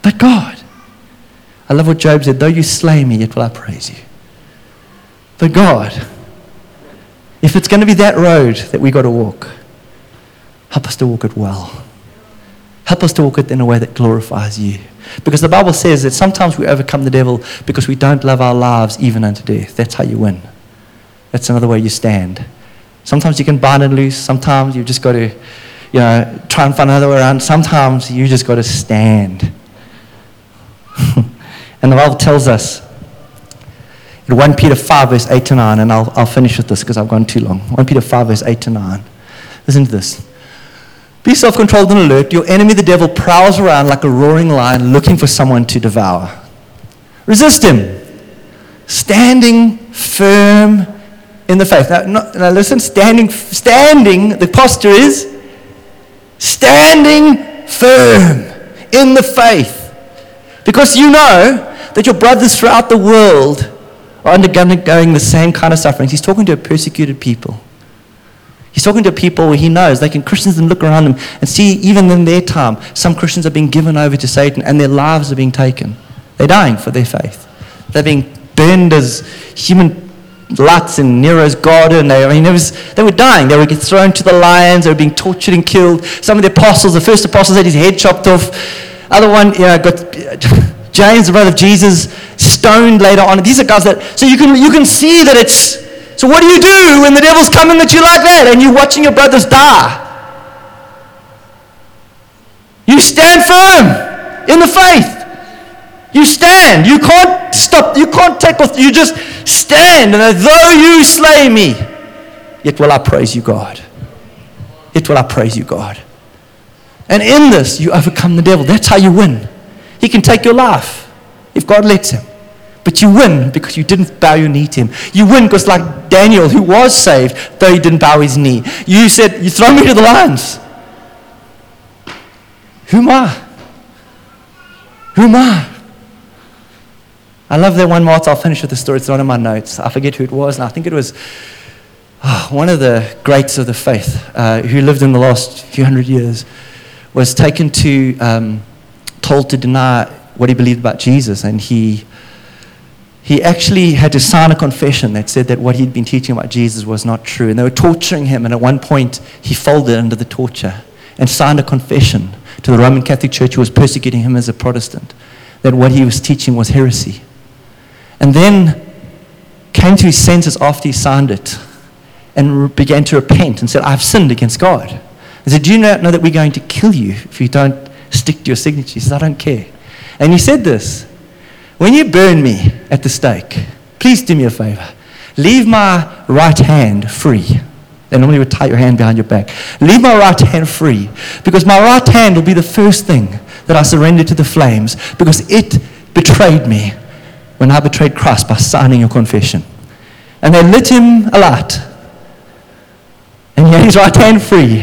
but God, I love what Job said, though you slay me, yet will I praise you. But God, if it's going to be that road that we've got to walk, help us to walk it well. Help us to walk it in a way that glorifies you. Because the Bible says that sometimes we overcome the devil because we don't love our lives even unto death. That's how you win. That's another way you stand. Sometimes you can bind and loose. Sometimes you've just got to, you know, try and find another way around. Sometimes you just got to stand. [laughs] and the Bible tells us in 1 Peter 5, verse 8 to 9, and I'll, I'll finish with this because I've gone too long. 1 Peter 5, verse 8 to 9. Listen to this. Be self controlled and alert. Your enemy, the devil, prowls around like a roaring lion looking for someone to devour. Resist him, standing firm in the faith. Now, now listen, standing, standing, the posture is standing firm in the faith. Because you know that your brothers throughout the world are undergoing the same kind of sufferings. He's talking to a persecuted people. He's talking to people where he knows. They can Christians and look around them and see even in their time, some Christians are being given over to Satan and their lives are being taken. They're dying for their faith. They're being burned as human luts in Nero's garden. They, I mean, was, they were dying. They were thrown to the lions. They were being tortured and killed. Some of the apostles, the first apostles had his head chopped off. Other one, you know, got James, the brother of Jesus, stoned later on. These are guys that, so you can, you can see that it's, so, what do you do when the devil's coming at you like that and you're watching your brothers die? You stand firm in the faith. You stand. You can't stop. You can't take off. You just stand. And though you slay me, yet will I praise you, God. Yet will I praise you, God. And in this, you overcome the devil. That's how you win. He can take your life if God lets him. But you win because you didn't bow your knee to him. You win because, like Daniel, who was saved, though he didn't bow his knee, you said, You throw me to the lions. Who am I? Who am I? I love that one Martha. I'll finish with the story. It's not in my notes. I forget who it was. And I think it was oh, one of the greats of the faith uh, who lived in the last few hundred years, was taken to, um, told to deny what he believed about Jesus. And he he actually had to sign a confession that said that what he'd been teaching about Jesus was not true. And they were torturing him, and at one point, he folded under the torture and signed a confession to the Roman Catholic Church, who was persecuting him as a Protestant, that what he was teaching was heresy. And then came to his senses after he signed it and began to repent and said, I've sinned against God. He said, Do you not know that we're going to kill you if you don't stick to your signature? He says, I don't care. And he said this when you burn me at the stake, please do me a favor. Leave my right hand free. They normally would tie your hand behind your back. Leave my right hand free because my right hand will be the first thing that I surrender to the flames because it betrayed me when I betrayed Christ by signing your confession. And they lit him alight. And he had his right hand free.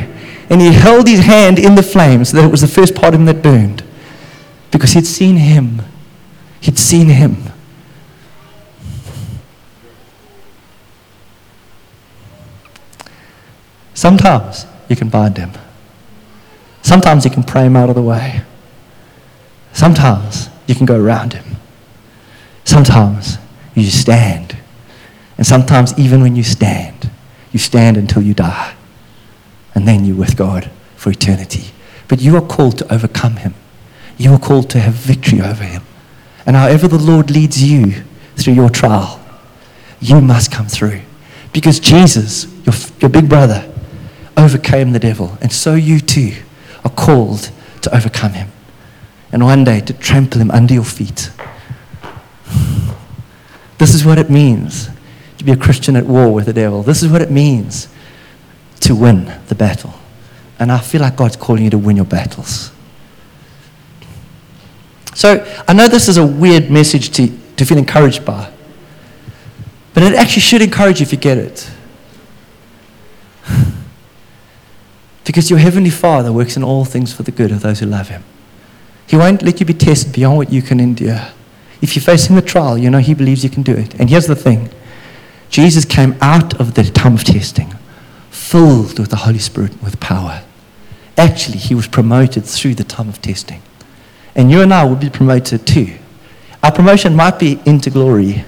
And he held his hand in the flames so that it was the first part of him that burned because he'd seen him He'd seen him. Sometimes you can bind him. Sometimes you can pray him out of the way. Sometimes you can go around him. Sometimes you stand. And sometimes, even when you stand, you stand until you die. And then you're with God for eternity. But you are called to overcome him. You are called to have victory over him. And however the Lord leads you through your trial, you must come through. Because Jesus, your, your big brother, overcame the devil. And so you too are called to overcome him. And one day to trample him under your feet. This is what it means to be a Christian at war with the devil. This is what it means to win the battle. And I feel like God's calling you to win your battles. So I know this is a weird message to, to feel encouraged by, but it actually should encourage you if you get it. [sighs] because your Heavenly Father works in all things for the good of those who love Him. He won't let you be tested beyond what you can endure. If you're facing the trial, you know He believes you can do it. And here's the thing Jesus came out of the time of testing filled with the Holy Spirit with power. Actually, He was promoted through the time of testing. And you and I will be promoted too. Our promotion might be into glory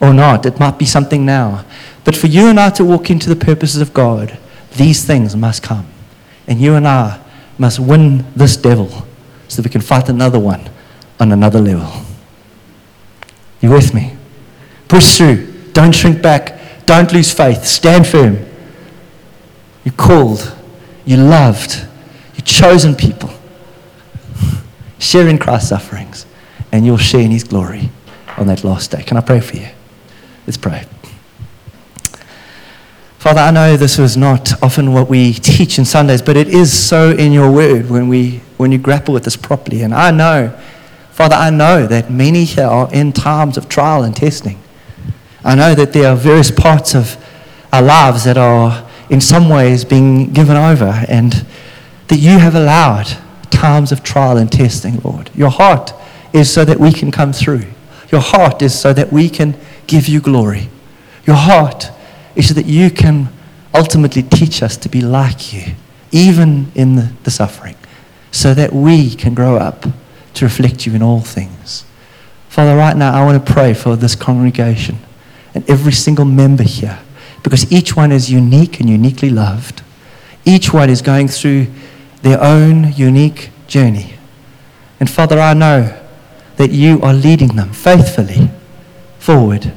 or not, it might be something now. But for you and I to walk into the purposes of God, these things must come. And you and I must win this devil so that we can fight another one on another level. You with me? Push through. Don't shrink back. Don't lose faith. Stand firm. You're called. You're loved. You're chosen people. Share in Christ's sufferings, and you'll share in his glory on that last day. Can I pray for you? Let's pray. Father, I know this is not often what we teach in Sundays, but it is so in your word when, we, when you grapple with this properly. And I know, Father, I know that many here are in times of trial and testing. I know that there are various parts of our lives that are in some ways being given over and that you have allowed times of trial and testing, Lord. Your heart is so that we can come through. Your heart is so that we can give you glory. Your heart is so that you can ultimately teach us to be like you, even in the, the suffering, so that we can grow up to reflect you in all things. Father, right now I want to pray for this congregation and every single member here because each one is unique and uniquely loved. Each one is going through their own unique journey. And Father, I know that you are leading them faithfully forward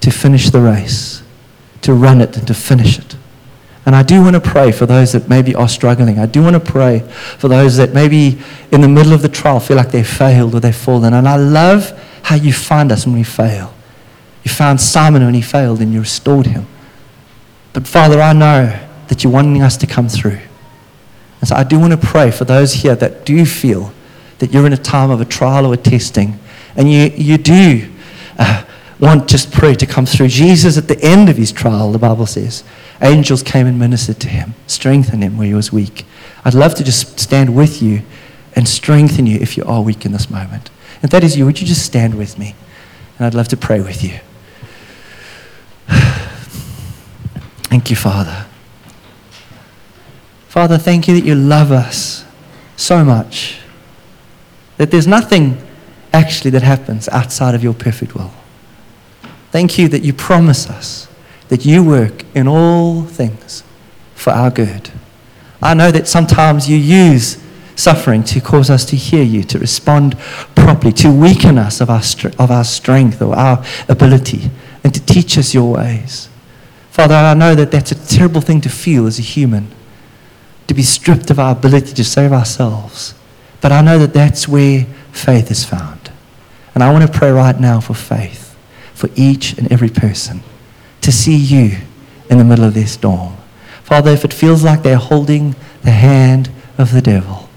to finish the race, to run it and to finish it. And I do want to pray for those that maybe are struggling. I do want to pray for those that maybe in the middle of the trial feel like they've failed or they've fallen. And I love how you find us when we fail. You found Simon when he failed and you restored him. But Father, I know that you're wanting us to come through. And so I do want to pray for those here that do feel that you're in a time of a trial or a testing, and you, you do uh, want just prayer to come through. Jesus, at the end of his trial, the Bible says, angels came and ministered to him, strengthened him where he was weak. I'd love to just stand with you and strengthen you if you are weak in this moment. And that is you. Would you just stand with me? And I'd love to pray with you. [sighs] Thank you, Father. Father, thank you that you love us so much. That there's nothing actually that happens outside of your perfect will. Thank you that you promise us that you work in all things for our good. I know that sometimes you use suffering to cause us to hear you, to respond properly, to weaken us of our, of our strength or our ability, and to teach us your ways. Father, I know that that's a terrible thing to feel as a human, to be stripped of our ability to save ourselves. But I know that that's where faith is found. And I want to pray right now for faith for each and every person to see you in the middle of their storm. Father, if it feels like they're holding the hand of the devil,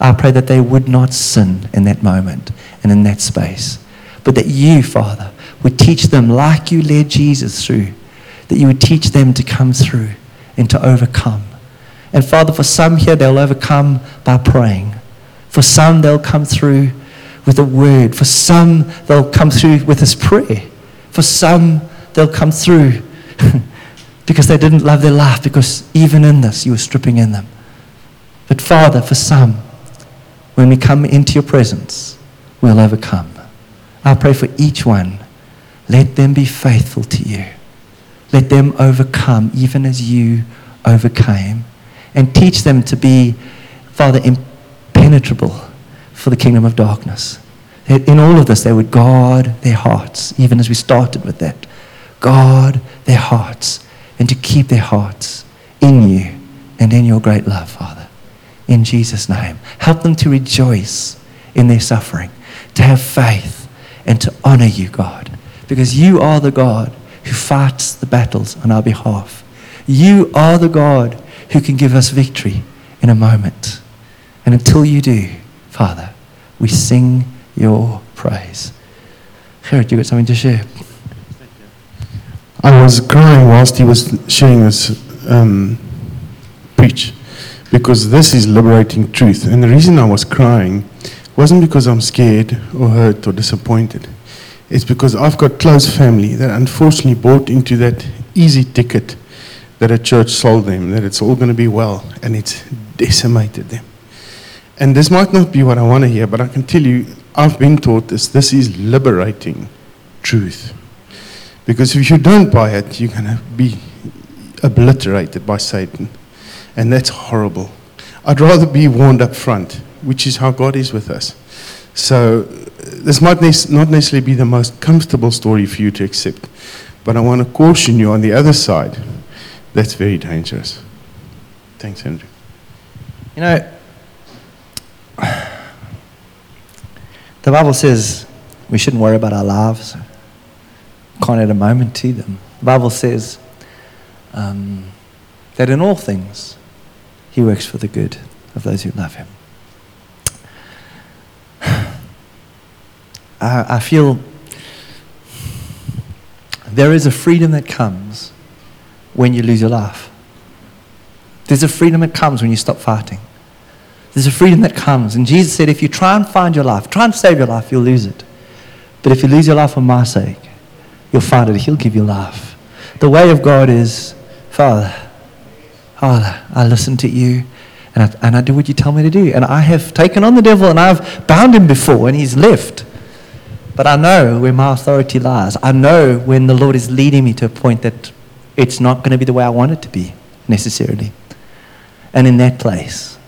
I pray that they would not sin in that moment and in that space, but that you, Father, would teach them like you led Jesus through that you would teach them to come through and to overcome. And Father, for some here, they'll overcome by praying. For some, they'll come through with a word. For some, they'll come through with this prayer. For some, they'll come through [laughs] because they didn't love their life, because even in this, you were stripping in them. But Father, for some, when we come into your presence, we'll overcome. I pray for each one. Let them be faithful to you. Let them overcome, even as you overcame. And teach them to be, Father, impenetrable for the kingdom of darkness. In all of this, they would guard their hearts, even as we started with that. Guard their hearts, and to keep their hearts in you and in your great love, Father. In Jesus' name. Help them to rejoice in their suffering, to have faith, and to honor you, God. Because you are the God who fights the battles on our behalf. You are the God who can give us victory in a moment. And until you do, Father, we sing your praise. Gerrit, you got something to share? I was crying whilst he was sharing this um, preach because this is liberating truth. And the reason I was crying wasn't because I'm scared or hurt or disappointed. It's because I've got close family that unfortunately bought into that easy ticket that a church sold them, that it's all going to be well, and it's decimated them. And this might not be what I want to hear, but I can tell you, I've been taught this. This is liberating truth. Because if you don't buy it, you're going to be obliterated by Satan. And that's horrible. I'd rather be warned up front, which is how God is with us. So, this might not necessarily be the most comfortable story for you to accept, but I want to caution you on the other side. That's very dangerous. Thanks, Andrew. You know, the Bible says we shouldn't worry about our lives, can't add a moment to them. The Bible says um, that in all things, He works for the good of those who love Him. [sighs] I, I feel there is a freedom that comes when you lose your life. There's a freedom that comes when you stop fighting. There's a freedom that comes. And Jesus said, if you try and find your life, try and save your life, you'll lose it. But if you lose your life for my sake, you'll find it. He'll give you life. The way of God is, Father, Father, I listen to you and I, and I do what you tell me to do. And I have taken on the devil and I've bound him before and he's left. But I know where my authority lies. I know when the Lord is leading me to a point that it's not going to be the way I want it to be necessarily. And in that place,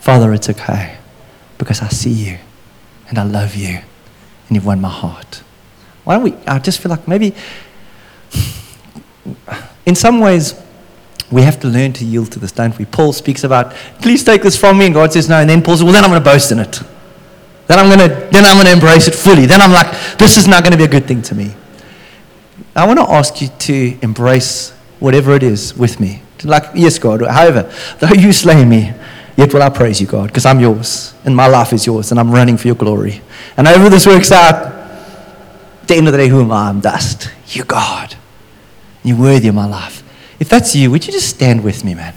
Father, it's okay because I see you and I love you and you've won my heart. Why don't we? I just feel like maybe, in some ways, we have to learn to yield to this, don't we? Paul speaks about, please take this from me, and God says no, and then Paul says, well, then I'm going to boast in it. Then I'm going to, then I'm going to embrace it fully. Then I'm like, this is not going to be a good thing to me. I want to ask you to embrace whatever it is with me. Like, yes, God, however, though you slay me, Yet will I praise you, God, because I'm yours and my life is yours and I'm running for your glory. And however this works out, at the end of the day, who am I? I'm dust. You, God. You're worthy of my life. If that's you, would you just stand with me, man?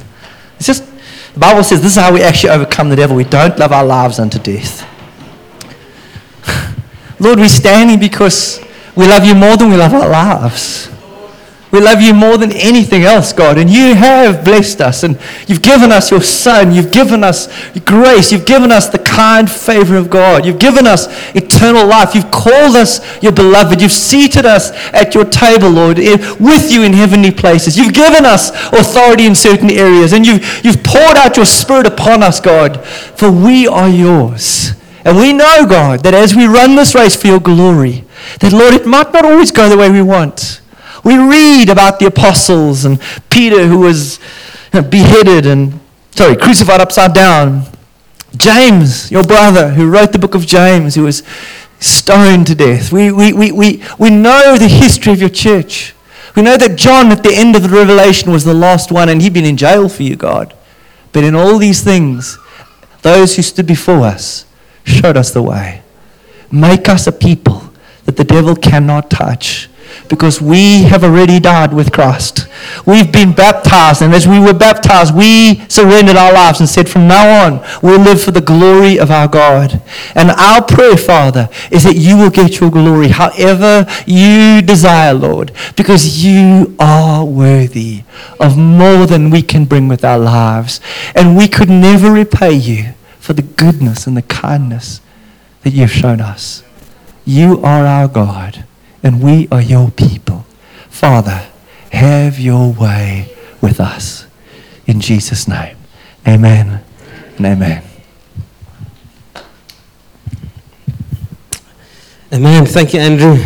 It's just, the Bible says this is how we actually overcome the devil. We don't love our lives unto death. [laughs] Lord, we're standing because we love you more than we love our lives. We love you more than anything else, God. And you have blessed us. And you've given us your Son. You've given us grace. You've given us the kind favor of God. You've given us eternal life. You've called us your beloved. You've seated us at your table, Lord, with you in heavenly places. You've given us authority in certain areas. And you've, you've poured out your Spirit upon us, God. For we are yours. And we know, God, that as we run this race for your glory, that, Lord, it might not always go the way we want. We read about the apostles and Peter who was beheaded and, sorry, crucified upside down. James, your brother, who wrote the book of James, who was stoned to death. We, we, we, we, we know the history of your church. We know that John, at the end of the revelation, was the last one, and he'd been in jail for you, God. But in all these things, those who stood before us showed us the way. Make us a people that the devil cannot touch because we have already died with Christ. We've been baptized, and as we were baptized, we surrendered our lives and said, From now on, we'll live for the glory of our God. And our prayer, Father, is that you will get your glory however you desire, Lord, because you are worthy of more than we can bring with our lives. And we could never repay you for the goodness and the kindness that you've shown us. You are our God, and we are your people. Father, have your way with us. In Jesus' name, amen and amen. Amen. Thank you, Andrew.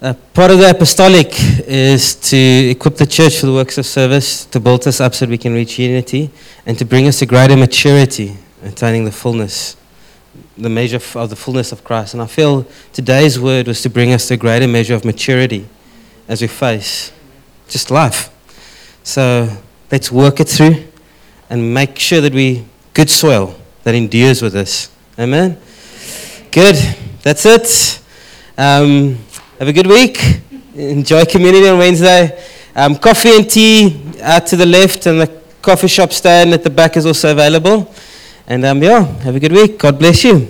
Uh, part of the apostolic is to equip the church for the works of service, to build us up so that we can reach unity, and to bring us to greater maturity, attaining the fullness, the measure of the fullness of Christ. And I feel today's word was to bring us to a greater measure of maturity as we face just life. So let's work it through and make sure that we good soil that endures with us. Amen. Good. That's it. Um, have a good week. Enjoy community on Wednesday. Um, coffee and tea out to the left, and the coffee shop stand at the back is also available. And um, yeah, have a good week. God bless you.